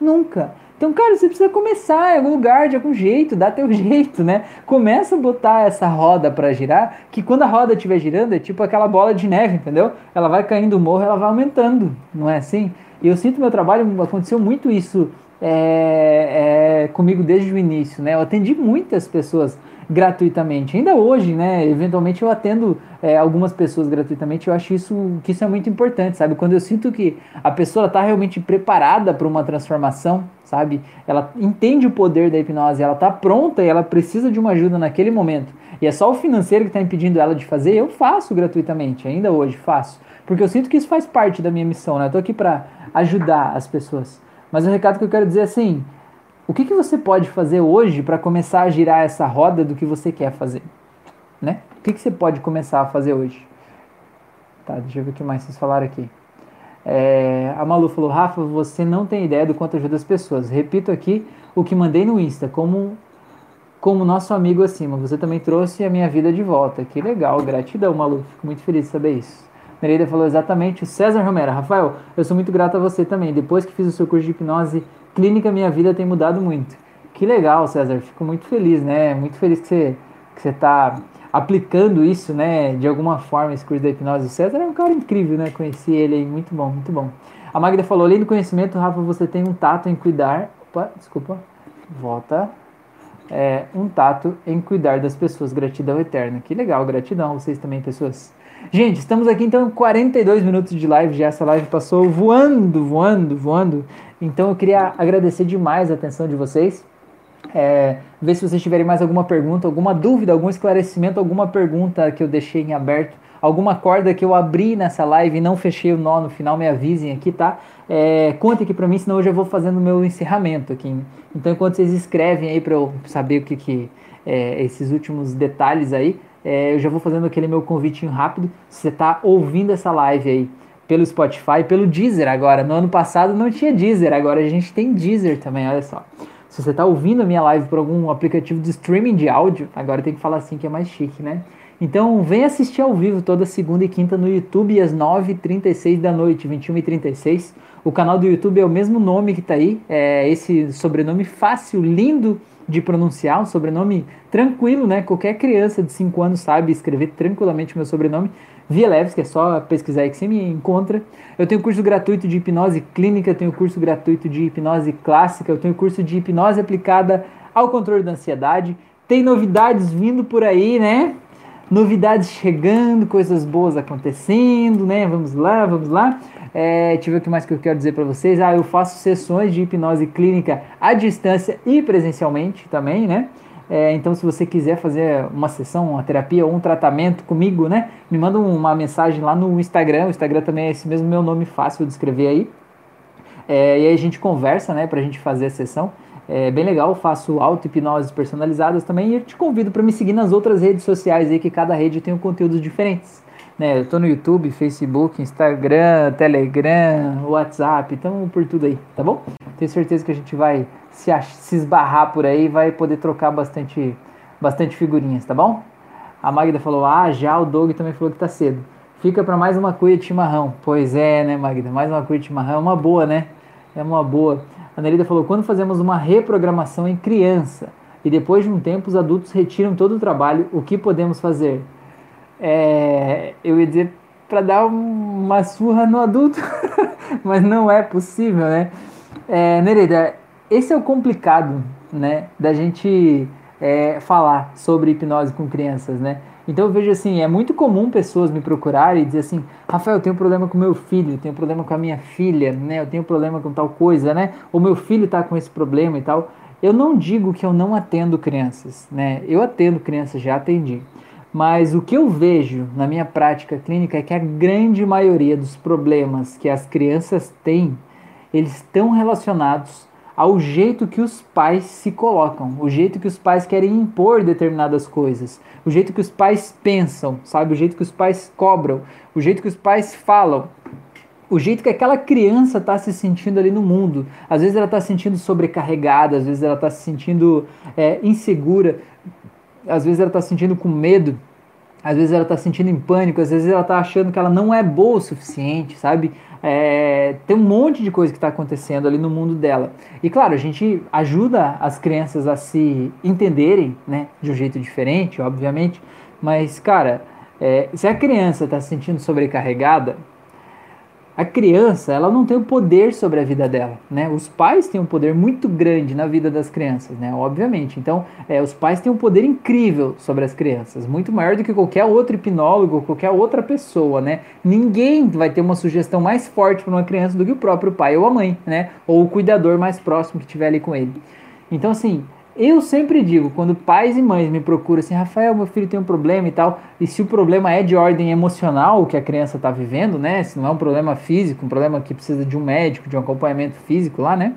Nunca. Então, cara, você precisa começar em algum lugar, de algum jeito, dá teu jeito, né? Começa a botar essa roda para girar, que quando a roda estiver girando, é tipo aquela bola de neve, entendeu? Ela vai caindo o morro, ela vai aumentando, não é assim? E eu sinto meu trabalho, aconteceu muito isso é, é, comigo desde o início, né? Eu atendi muitas pessoas gratuitamente. Ainda hoje, né? Eventualmente eu atendo é, algumas pessoas gratuitamente. Eu acho isso que isso é muito importante, sabe? Quando eu sinto que a pessoa está realmente preparada para uma transformação, sabe? Ela entende o poder da hipnose, ela está pronta e ela precisa de uma ajuda naquele momento. E é só o financeiro que está impedindo ela de fazer. Eu faço gratuitamente, ainda hoje faço, porque eu sinto que isso faz parte da minha missão, né? Eu tô aqui para ajudar as pessoas. Mas o recado que eu quero dizer é assim, o que, que você pode fazer hoje para começar a girar essa roda do que você quer fazer? Né? O que, que você pode começar a fazer hoje? Tá, deixa eu ver o que mais vocês falaram aqui. É, a Malu falou, Rafa, você não tem ideia do quanto ajuda as pessoas. Repito aqui o que mandei no Insta, como, como nosso amigo acima. Você também trouxe a minha vida de volta. Que legal, gratidão, Malu. Fico muito feliz de saber isso. Nereida falou exatamente. O César Romero, Rafael, eu sou muito grato a você também. Depois que fiz o seu curso de hipnose clínica, minha vida tem mudado muito. Que legal, César. Fico muito feliz, né? Muito feliz que você que você está aplicando isso, né? De alguma forma, esse curso da hipnose. O César é um cara incrível, né? Conheci ele aí, muito bom, muito bom. A Magda falou: além do conhecimento, Rafa, você tem um tato em cuidar. Opa, desculpa. Volta. É, um tato em cuidar das pessoas. Gratidão eterna. Que legal, gratidão. Vocês também, pessoas. Gente, estamos aqui então 42 minutos de live já. Essa live passou voando, voando, voando. Então eu queria agradecer demais a atenção de vocês. É, ver se vocês tiverem mais alguma pergunta, alguma dúvida, algum esclarecimento, alguma pergunta que eu deixei em aberto, alguma corda que eu abri nessa live e não fechei o nó no final, me avisem aqui, tá? É, conte aqui pra mim, senão hoje eu vou fazendo o meu encerramento aqui. Então, enquanto vocês escrevem aí para eu saber o que, que é, esses últimos detalhes aí, é, eu já vou fazendo aquele meu convitinho rápido. Se você está ouvindo essa live aí pelo Spotify, pelo Deezer agora. No ano passado não tinha Deezer, agora a gente tem Deezer também, olha só. Se você está ouvindo a minha live por algum aplicativo de streaming de áudio, agora tem que falar assim que é mais chique, né? Então vem assistir ao vivo toda segunda e quinta no YouTube às 9h36 da noite, 21h36. O canal do YouTube é o mesmo nome que está aí, é esse sobrenome fácil, lindo de pronunciar, um sobrenome tranquilo, né? Qualquer criança de 5 anos sabe escrever tranquilamente o meu sobrenome. Via Leves, que é só pesquisar aí que você me encontra. Eu tenho curso gratuito de hipnose clínica, eu tenho curso gratuito de hipnose clássica, eu tenho curso de hipnose aplicada ao controle da ansiedade. Tem novidades vindo por aí, né? Novidades chegando, coisas boas acontecendo, né? Vamos lá, vamos lá. É, deixa eu ver o que mais que eu quero dizer para vocês. Ah, eu faço sessões de hipnose clínica à distância e presencialmente também, né? É, então, se você quiser fazer uma sessão, uma terapia ou um tratamento comigo, né? Me manda uma mensagem lá no Instagram. O Instagram também é esse mesmo meu nome fácil de escrever aí. É, e aí a gente conversa, né? Pra gente fazer a sessão. É bem legal, faço auto-hipnoses personalizadas também. E eu te convido para me seguir nas outras redes sociais aí, que cada rede tem um conteúdos diferentes. Né, eu tô no YouTube, Facebook, Instagram, Telegram, WhatsApp, então por tudo aí, tá bom? Tenho certeza que a gente vai se, se esbarrar por aí, vai poder trocar bastante, bastante figurinhas, tá bom? A Magda falou, ah, já o Doug também falou que tá cedo. Fica para mais uma cuia de chimarrão. Pois é, né, Magda? Mais uma cuia de chimarrão é uma boa, né? É uma boa. A Nerida falou, quando fazemos uma reprogramação em criança e depois de um tempo os adultos retiram todo o trabalho, o que podemos fazer? É, eu ia dizer para dar uma surra no adulto, mas não é possível, né? É, esse é o complicado, né, da gente é, falar sobre hipnose com crianças, né? Então eu vejo assim, é muito comum pessoas me procurarem e dizer assim, Rafael, eu tenho problema com meu filho, eu tenho problema com a minha filha, né? Eu tenho problema com tal coisa, né? O meu filho está com esse problema e tal. Eu não digo que eu não atendo crianças, né? Eu atendo crianças, já atendi. Mas o que eu vejo na minha prática clínica é que a grande maioria dos problemas que as crianças têm, eles estão relacionados ao jeito que os pais se colocam, o jeito que os pais querem impor determinadas coisas, o jeito que os pais pensam, sabe? O jeito que os pais cobram, o jeito que os pais falam, o jeito que aquela criança está se sentindo ali no mundo. Às vezes ela está se sentindo sobrecarregada, às vezes ela está se sentindo é, insegura, às vezes ela está se sentindo com medo às vezes ela está sentindo em pânico, às vezes ela está achando que ela não é boa o suficiente, sabe? É, tem um monte de coisa que está acontecendo ali no mundo dela. E claro, a gente ajuda as crianças a se entenderem, né, de um jeito diferente, obviamente, mas cara, é, se a criança está se sentindo sobrecarregada, a criança ela não tem o poder sobre a vida dela, né? Os pais têm um poder muito grande na vida das crianças, né? Obviamente. Então, é, os pais têm um poder incrível sobre as crianças, muito maior do que qualquer outro hipnólogo, qualquer outra pessoa, né? Ninguém vai ter uma sugestão mais forte para uma criança do que o próprio pai ou a mãe, né? Ou o cuidador mais próximo que estiver ali com ele. Então, assim, eu sempre digo, quando pais e mães me procuram assim, Rafael, meu filho tem um problema e tal, e se o problema é de ordem emocional que a criança está vivendo, né? Se não é um problema físico, um problema que precisa de um médico, de um acompanhamento físico lá, né?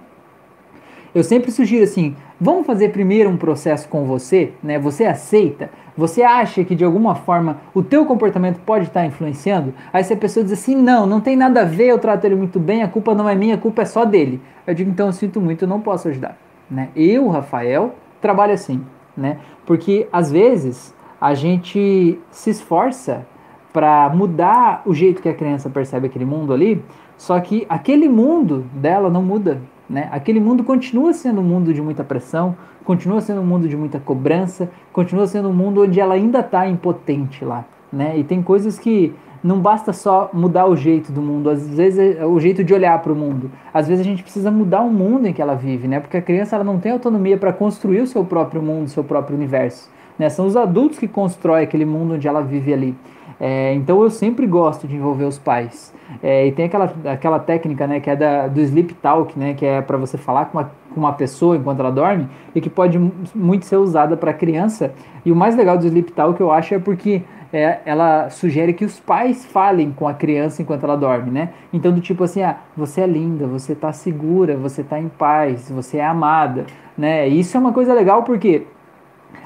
Eu sempre sugiro assim, vamos fazer primeiro um processo com você, né? Você aceita? Você acha que de alguma forma o teu comportamento pode estar influenciando? Aí se a pessoa diz assim, não, não tem nada a ver, eu trato ele muito bem, a culpa não é minha, a culpa é só dele. Eu digo, então eu sinto muito, eu não posso ajudar. Né? Eu, Rafael, trabalho assim, né? Porque às vezes a gente se esforça para mudar o jeito que a criança percebe aquele mundo ali, só que aquele mundo dela não muda, né? Aquele mundo continua sendo um mundo de muita pressão, continua sendo um mundo de muita cobrança, continua sendo um mundo onde ela ainda está impotente lá, né? E tem coisas que não basta só mudar o jeito do mundo, às vezes é o jeito de olhar para o mundo. Às vezes a gente precisa mudar o mundo em que ela vive, né? Porque a criança ela não tem autonomia para construir o seu próprio mundo, o seu próprio universo. Né? São os adultos que constroem aquele mundo onde ela vive ali. É, então eu sempre gosto de envolver os pais. É, e tem aquela, aquela técnica né, que é da, do sleep talk, né, que é para você falar com uma, com uma pessoa enquanto ela dorme e que pode muito ser usada para criança. E o mais legal do sleep talk eu acho é porque é, ela sugere que os pais falem com a criança enquanto ela dorme, né? Então, do tipo assim, ah, você é linda, você tá segura, você tá em paz, você é amada, né? Isso é uma coisa legal porque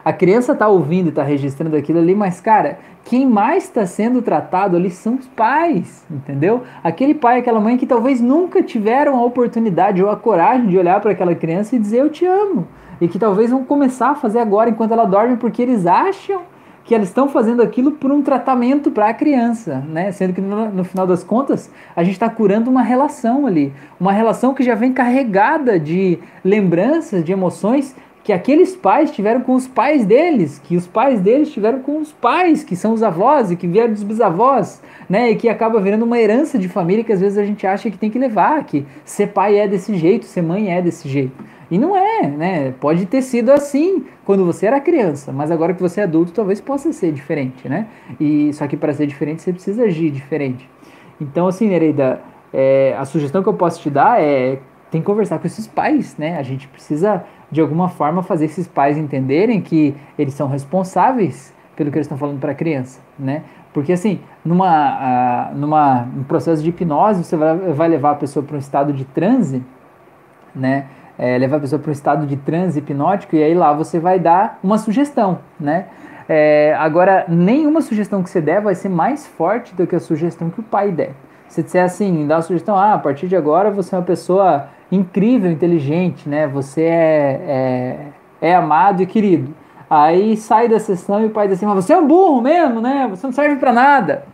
a criança tá ouvindo tá registrando aquilo ali, mas, cara, quem mais está sendo tratado ali são os pais, entendeu? Aquele pai, aquela mãe que talvez nunca tiveram a oportunidade ou a coragem de olhar para aquela criança e dizer eu te amo. E que talvez vão começar a fazer agora enquanto ela dorme porque eles acham que elas estão fazendo aquilo por um tratamento para a criança, né? Sendo que no, no, final das contas a gente está curando uma relação ali, uma relação que já vem carregada de lembranças, de emoções que aqueles pais tiveram com os pais deles, que os pais deles tiveram com os pais, que são os avós e que vieram dos bisavós, né? E que acaba virando uma herança de família que às vezes a gente acha que tem que levar, que ser pai é desse jeito, ser mãe é desse jeito. E não é, né? Pode ter sido assim quando você era criança, mas agora que você é adulto, talvez possa ser diferente, né? E só que para ser diferente você precisa agir diferente. Então, assim, Nereida, é, a sugestão que eu posso te dar é tem que conversar com esses pais, né? A gente precisa de alguma forma fazer esses pais entenderem que eles são responsáveis pelo que eles estão falando para a criança, né? Porque assim, numa, uh, numa um processo de hipnose, você vai, vai levar a pessoa para um estado de transe, né? É, levar a pessoa para um estado de transe hipnótico e aí lá você vai dar uma sugestão, né? É, agora, nenhuma sugestão que você der vai ser mais forte do que a sugestão que o pai der. Se disser assim, dá uma sugestão, ah, a partir de agora você é uma pessoa incrível, inteligente, né? Você é, é, é amado e querido. Aí sai da sessão e o pai diz assim: Mas você é um burro mesmo, né? Você não serve para nada.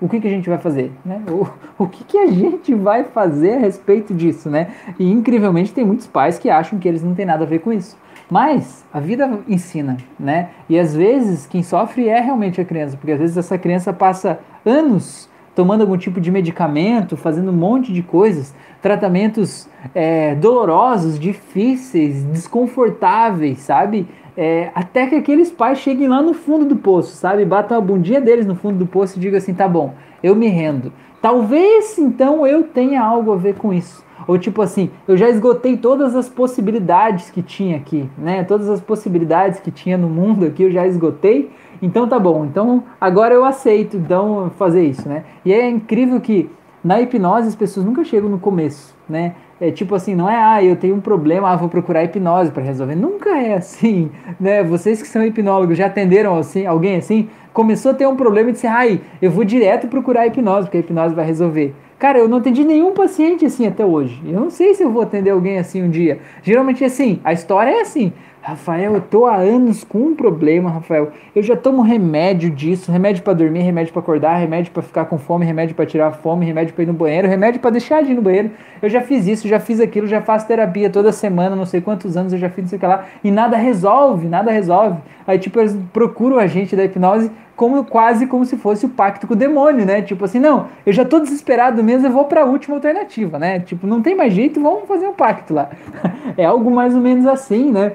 O que, que a gente vai fazer? Né? O, o que, que a gente vai fazer a respeito disso, né? E incrivelmente tem muitos pais que acham que eles não têm nada a ver com isso. Mas a vida ensina, né? E às vezes quem sofre é realmente a criança, porque às vezes essa criança passa anos tomando algum tipo de medicamento, fazendo um monte de coisas, tratamentos é, dolorosos, difíceis, desconfortáveis, sabe? É, até que aqueles pais cheguem lá no fundo do poço, sabe? Batam a bundinha deles no fundo do poço e digam assim: tá bom, eu me rendo. Talvez então eu tenha algo a ver com isso. Ou tipo assim, eu já esgotei todas as possibilidades que tinha aqui, né? Todas as possibilidades que tinha no mundo aqui eu já esgotei. Então tá bom. Então agora eu aceito então fazer isso, né? E é incrível que na hipnose as pessoas nunca chegam no começo, né? É tipo assim, não é, ah, eu tenho um problema, ah, vou procurar hipnose para resolver. Nunca é assim, né? Vocês que são hipnólogos já atenderam assim, alguém assim? Começou a ter um problema e disse, ai, eu vou direto procurar hipnose, porque a hipnose vai resolver. Cara, eu não atendi nenhum paciente assim até hoje. Eu não sei se eu vou atender alguém assim um dia. Geralmente é assim, a história é assim. Rafael, eu tô há anos com um problema, Rafael. Eu já tomo remédio disso, remédio para dormir, remédio para acordar, remédio para ficar com fome, remédio para tirar fome, remédio para ir no banheiro, remédio para deixar de ir no banheiro. Eu já fiz isso, já fiz aquilo, já faço terapia toda semana, não sei quantos anos eu já fiz isso aqui lá, e nada resolve, nada resolve. Aí tipo eles procuram a gente da hipnose como quase como se fosse o pacto com o demônio, né? Tipo assim, não, eu já tô desesperado mesmo, eu vou para a última alternativa, né? Tipo, não tem mais jeito, vamos fazer um pacto lá. é algo mais ou menos assim, né?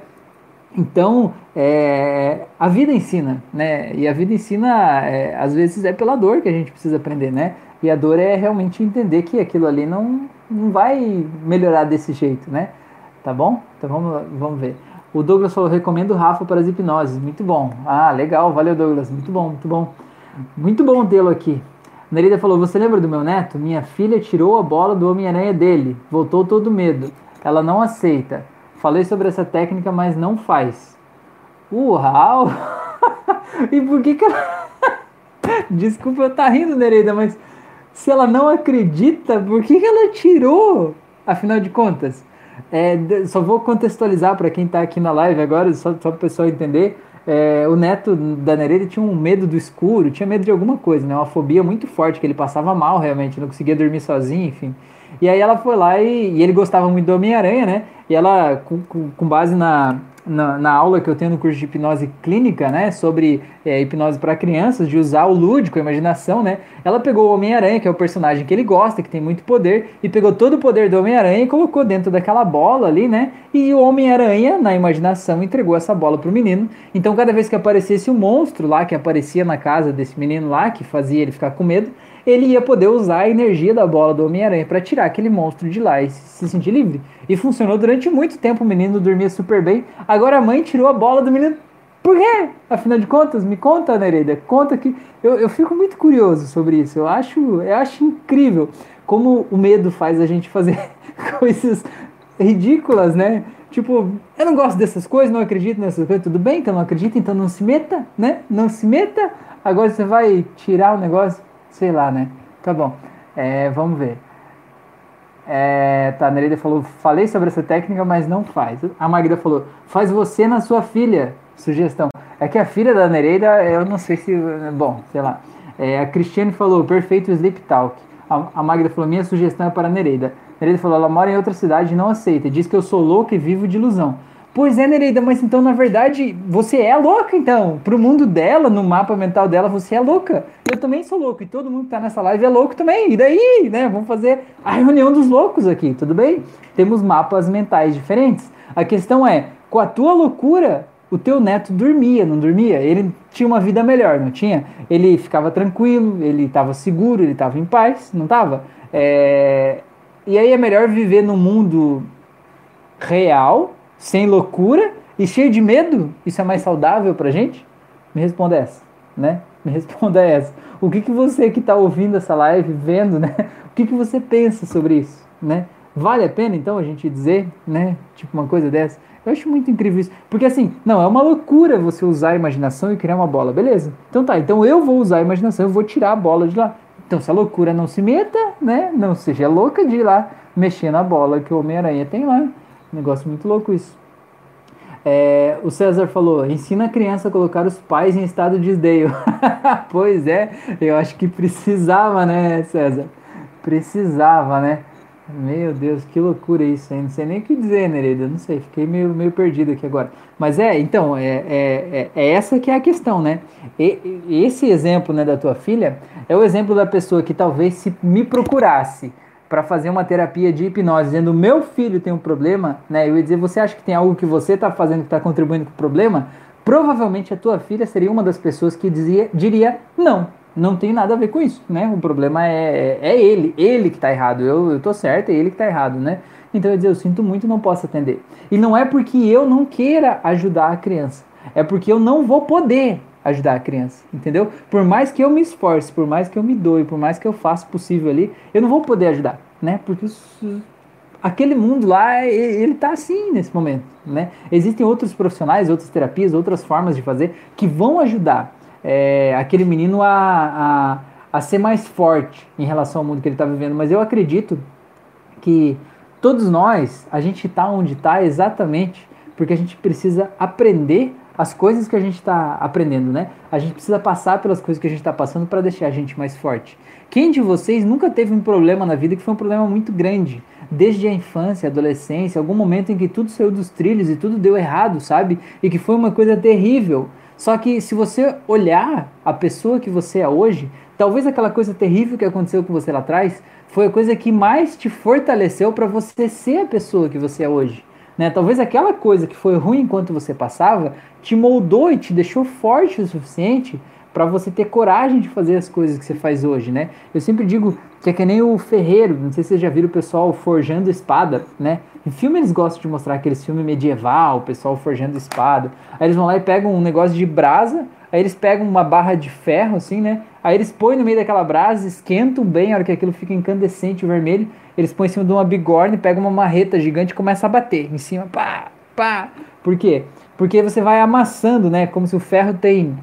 Então, é, a vida ensina, né? E a vida ensina, é, às vezes é pela dor que a gente precisa aprender, né? E a dor é realmente entender que aquilo ali não, não vai melhorar desse jeito, né? Tá bom? Então vamos, vamos ver. O Douglas falou: recomendo o Rafa para as hipnoses. Muito bom. Ah, legal. Valeu, Douglas. Muito bom, muito bom. Muito bom tê-lo aqui. Nerida falou: Você lembra do meu neto? Minha filha tirou a bola do Homem-Aranha dele. Voltou todo medo. Ela não aceita. Falei sobre essa técnica, mas não faz. Uau! e por que que ela... Desculpa eu estar tá rindo, Nereida, mas se ela não acredita, por que que ela tirou? Afinal de contas, é, só vou contextualizar para quem está aqui na live agora, só, só para o pessoal entender. É, o neto da Nereida tinha um medo do escuro, tinha medo de alguma coisa, né? Uma fobia muito forte, que ele passava mal realmente, não conseguia dormir sozinho, enfim. E aí ela foi lá e, e ele gostava muito do Homem-Aranha, né? E ela, com, com base na, na, na, aula que eu tenho no curso de hipnose clínica, né, sobre é, hipnose para crianças, de usar o lúdico, a imaginação, né, ela pegou o Homem-Aranha, que é o personagem que ele gosta, que tem muito poder, e pegou todo o poder do Homem-Aranha e colocou dentro daquela bola ali, né, e o Homem-Aranha, na imaginação, entregou essa bola pro menino. Então, cada vez que aparecesse o monstro lá, que aparecia na casa desse menino lá, que fazia ele ficar com medo, ele ia poder usar a energia da bola do Homem-Aranha para tirar aquele monstro de lá e se sentir livre. E funcionou durante muito tempo, o menino dormia super bem. Agora a mãe tirou a bola do menino. Por quê? Afinal de contas, me conta, Nereida. Conta que. Eu, eu fico muito curioso sobre isso. Eu acho, eu acho incrível como o medo faz a gente fazer coisas ridículas, né? Tipo, eu não gosto dessas coisas, não acredito nessas coisas, tudo bem, então não acredita, então não se meta, né? Não se meta. Agora você vai tirar o negócio. Sei lá, né? Tá bom. É, vamos ver. É, tá, a Nereida falou, falei sobre essa técnica, mas não faz. A Magda falou, faz você na sua filha. Sugestão. É que a filha da Nereida, eu não sei se. Bom, sei lá. É, a Cristiane falou, perfeito sleep talk. A, a Magda falou, minha sugestão é para a Nereida. A Nereida falou, ela mora em outra cidade e não aceita. Diz que eu sou louca e vivo de ilusão. Pois é, Nereida, mas então na verdade você é louca, então. Pro mundo dela, no mapa mental dela, você é louca. Eu também sou louco e todo mundo que tá nessa live é louco também. E daí, né? Vamos fazer a reunião dos loucos aqui, tudo bem? Temos mapas mentais diferentes. A questão é, com a tua loucura, o teu neto dormia, não dormia? Ele tinha uma vida melhor, não tinha? Ele ficava tranquilo, ele estava seguro, ele estava em paz, não estava? É... E aí é melhor viver no mundo real sem loucura e cheio de medo, isso é mais saudável pra gente? Me responda essa, né? Me responda essa. O que, que você que está ouvindo essa live, vendo, né? O que, que você pensa sobre isso, né? Vale a pena então a gente dizer, né? Tipo uma coisa dessa. Eu acho muito incrível isso. Porque assim, não, é uma loucura você usar a imaginação e criar uma bola, beleza? Então tá, então eu vou usar a imaginação, eu vou tirar a bola de lá. Então, se a loucura não se meta, né? Não seja louca de ir lá mexer na bola que o Homem-Aranha tem lá. Negócio muito louco isso. É, o César falou: ensina a criança a colocar os pais em estado de desdeio. pois é, eu acho que precisava, né, César? Precisava, né? Meu Deus, que loucura isso, hein? Não sei nem o que dizer, Nereida. Não sei, fiquei meio, meio perdido aqui agora. Mas é, então, é, é, é, é essa que é a questão, né? E, esse exemplo né, da tua filha é o exemplo da pessoa que talvez se me procurasse para fazer uma terapia de hipnose, dizendo meu filho tem um problema, né? Eu ia dizer, você acha que tem algo que você está fazendo que está contribuindo com o problema? Provavelmente a tua filha seria uma das pessoas que dizia, diria não não tem nada a ver com isso, né? O problema é, é ele, ele que está errado. Eu, tô certo, é ele que está errado, né? Então eu dizer, eu sinto muito, não posso atender. E não é porque eu não queira ajudar a criança, é porque eu não vou poder ajudar a criança, entendeu? Por mais que eu me esforce, por mais que eu me doe, por mais que eu faça o possível ali, eu não vou poder ajudar, né? Porque aquele mundo lá, ele tá assim nesse momento, né? Existem outros profissionais, outras terapias, outras formas de fazer que vão ajudar é, aquele menino a, a, a ser mais forte em relação ao mundo que ele está vivendo. Mas eu acredito que todos nós, a gente está onde está exatamente porque a gente precisa aprender as coisas que a gente está aprendendo, né? A gente precisa passar pelas coisas que a gente está passando para deixar a gente mais forte. Quem de vocês nunca teve um problema na vida que foi um problema muito grande? Desde a infância, adolescência, algum momento em que tudo saiu dos trilhos e tudo deu errado, sabe? E que foi uma coisa terrível. Só que se você olhar a pessoa que você é hoje, talvez aquela coisa terrível que aconteceu com você lá atrás foi a coisa que mais te fortaleceu para você ser a pessoa que você é hoje. Né? Talvez aquela coisa que foi ruim enquanto você passava te moldou e te deixou forte o suficiente para você ter coragem de fazer as coisas que você faz hoje, né? Eu sempre digo que é que nem o ferreiro, não sei se vocês já viram o pessoal forjando espada, né? Em filme eles gostam de mostrar aqueles filmes medieval, o pessoal forjando espada. Aí eles vão lá e pegam um negócio de brasa, aí eles pegam uma barra de ferro, assim, né? Aí eles põem no meio daquela brasa, esquentam bem, a hora que aquilo fica incandescente, vermelho, eles põem em cima de uma bigorna, pegam uma marreta gigante e começam a bater em cima, pá, pá. Por quê? Porque você vai amassando, né? Como se o ferro tem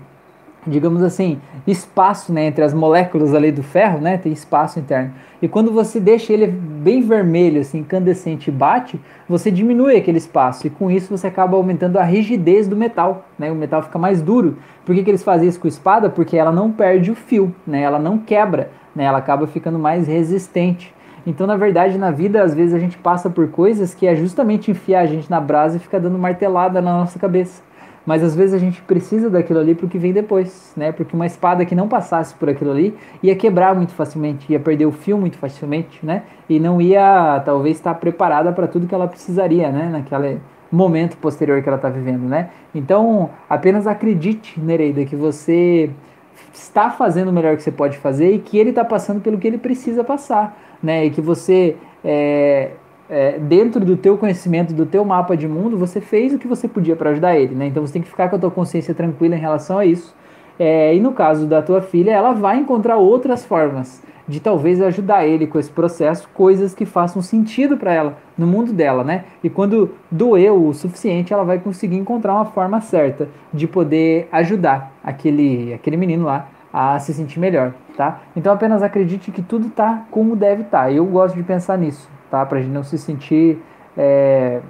digamos assim, espaço né, entre as moléculas ali do ferro, né, tem espaço interno. E quando você deixa ele bem vermelho, assim, incandescente e bate, você diminui aquele espaço. E com isso você acaba aumentando a rigidez do metal. Né? O metal fica mais duro. Por que, que eles fazem isso com a espada? Porque ela não perde o fio, né? ela não quebra, né? ela acaba ficando mais resistente. Então, na verdade, na vida, às vezes a gente passa por coisas que é justamente enfiar a gente na brasa e ficar dando martelada na nossa cabeça mas às vezes a gente precisa daquilo ali para o que vem depois, né? Porque uma espada que não passasse por aquilo ali ia quebrar muito facilmente, ia perder o fio muito facilmente, né? E não ia talvez estar preparada para tudo que ela precisaria, né? Naquele momento posterior que ela está vivendo, né? Então, apenas acredite, Nereida, que você está fazendo o melhor que você pode fazer e que ele está passando pelo que ele precisa passar, né? E que você é, é, dentro do teu conhecimento, do teu mapa de mundo, você fez o que você podia para ajudar ele, né? Então você tem que ficar com a tua consciência tranquila em relação a isso. É, e no caso da tua filha, ela vai encontrar outras formas de talvez ajudar ele com esse processo, coisas que façam sentido para ela no mundo dela, né? E quando doeu o suficiente, ela vai conseguir encontrar uma forma certa de poder ajudar aquele, aquele menino lá a se sentir melhor, tá? Então apenas acredite que tudo tá como deve estar. Tá. Eu gosto de pensar nisso tá? Pra gente não se sentir, é,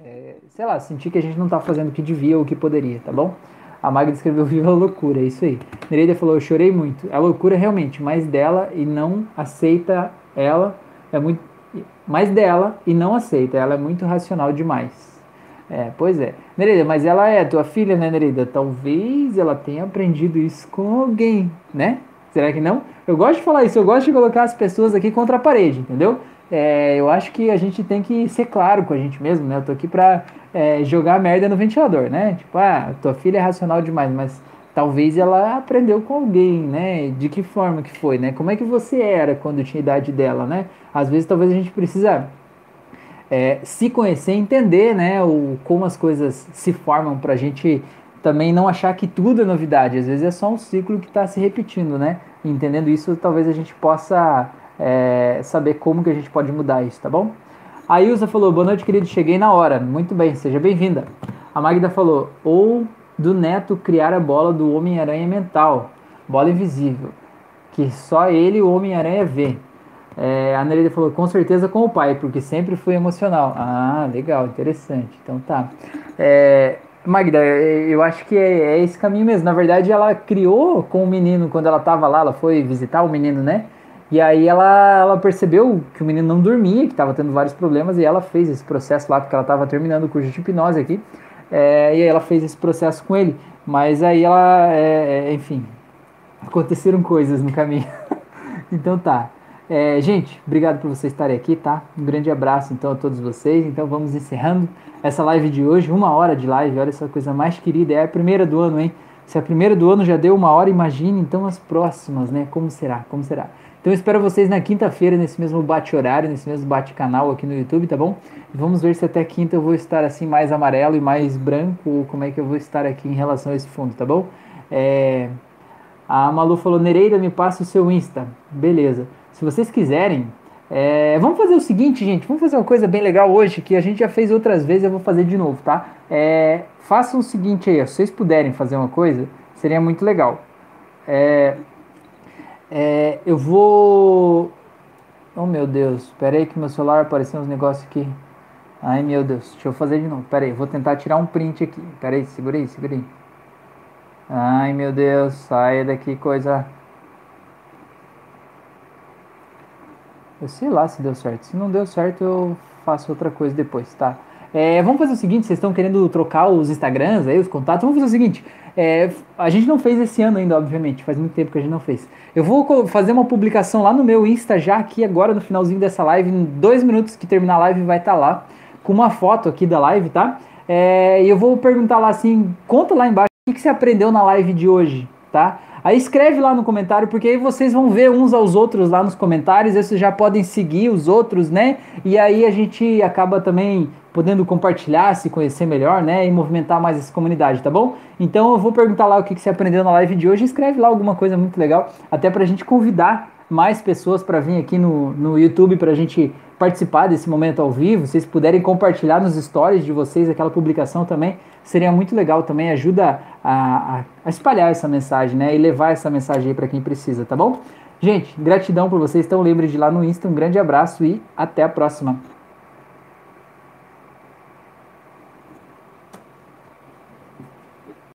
é, sei lá, sentir que a gente não tá fazendo o que devia ou o que poderia, tá bom? A Magda escreveu Viva a Loucura, é isso aí. Nereida falou, eu chorei muito. É loucura realmente, mais dela e não aceita ela, é muito, mais dela e não aceita, ela é muito racional demais. É, pois é. Nereida, mas ela é tua filha, né, Nereida? Talvez ela tenha aprendido isso com alguém, né? Será que não? Eu gosto de falar isso, eu gosto de colocar as pessoas aqui contra a parede, entendeu? É, eu acho que a gente tem que ser claro com a gente mesmo, né? Eu tô aqui pra é, jogar merda no ventilador, né? Tipo, ah, tua filha é racional demais, mas talvez ela aprendeu com alguém, né? De que forma que foi, né? Como é que você era quando tinha idade dela, né? Às vezes talvez a gente precisa é, se conhecer, entender, né? O, como as coisas se formam pra gente também não achar que tudo é novidade. Às vezes é só um ciclo que está se repetindo, né? Entendendo isso, talvez a gente possa é, saber como que a gente pode mudar isso, tá bom? A Ilza falou, boa noite, querido, cheguei na hora. Muito bem, seja bem-vinda. A Magda falou, ou do neto criar a bola do Homem-Aranha mental, bola invisível, que só ele, o Homem-Aranha, vê. É, a Nereida falou, com certeza com o pai, porque sempre foi emocional. Ah, legal, interessante. Então tá. É, Magda, eu acho que é, é, esse caminho mesmo. Na verdade, ela criou com o menino quando ela estava lá, ela foi visitar o menino, né? E aí ela, ela percebeu que o menino não dormia, que estava tendo vários problemas, e ela fez esse processo lá, porque ela estava terminando o curso de hipnose aqui. É, e aí ela fez esse processo com ele. Mas aí ela, é, é enfim, aconteceram coisas no caminho. então tá. É, gente, obrigado por vocês estarem aqui, tá? Um grande abraço então a todos vocês. Então vamos encerrando essa live de hoje, uma hora de live. Olha essa coisa mais querida. É a primeira do ano, hein? Se a primeira do ano já deu uma hora, imagine então as próximas, né? Como será? Como será? Então eu espero vocês na quinta-feira, nesse mesmo bate-horário, nesse mesmo bate-canal aqui no YouTube, tá bom? Vamos ver se até quinta eu vou estar assim mais amarelo e mais branco, ou como é que eu vou estar aqui em relação a esse fundo, tá bom? É... A Malu falou, Nereida, me passa o seu Insta. Beleza. Se vocês quiserem, é, vamos fazer o seguinte, gente. Vamos fazer uma coisa bem legal hoje que a gente já fez outras vezes. Eu vou fazer de novo, tá? É, façam o seguinte aí, se vocês puderem fazer uma coisa, seria muito legal. É, é, eu vou. Oh meu Deus, espera aí que meu celular apareceu uns negócios aqui. Ai meu Deus, deixa eu fazer de novo. Pera aí, vou tentar tirar um print aqui. Pera aí, segura aí, segura aí. Ai meu Deus, saia daqui, coisa. Eu sei lá se deu certo. Se não deu certo, eu faço outra coisa depois, tá? É, vamos fazer o seguinte: vocês estão querendo trocar os Instagrams aí, os contatos? Vamos fazer o seguinte: é, a gente não fez esse ano ainda, obviamente, faz muito tempo que a gente não fez. Eu vou fazer uma publicação lá no meu Insta já aqui agora no finalzinho dessa live, em dois minutos que terminar a live vai estar tá lá, com uma foto aqui da live, tá? É, e eu vou perguntar lá assim: conta lá embaixo o que, que você aprendeu na live de hoje, tá? Aí escreve lá no comentário, porque aí vocês vão ver uns aos outros lá nos comentários, e vocês já podem seguir os outros, né? E aí a gente acaba também podendo compartilhar, se conhecer melhor, né? E movimentar mais essa comunidade, tá bom? Então eu vou perguntar lá o que, que você aprendeu na live de hoje, escreve lá alguma coisa muito legal, até pra gente convidar mais pessoas para vir aqui no, no YouTube para a gente participar desse momento ao vivo. Se vocês puderem compartilhar nos stories de vocês aquela publicação também, seria muito legal também, ajuda a, a espalhar essa mensagem, né? E levar essa mensagem aí para quem precisa, tá bom? Gente, gratidão por vocês. Então lembre de ir lá no Insta. Um grande abraço e até a próxima.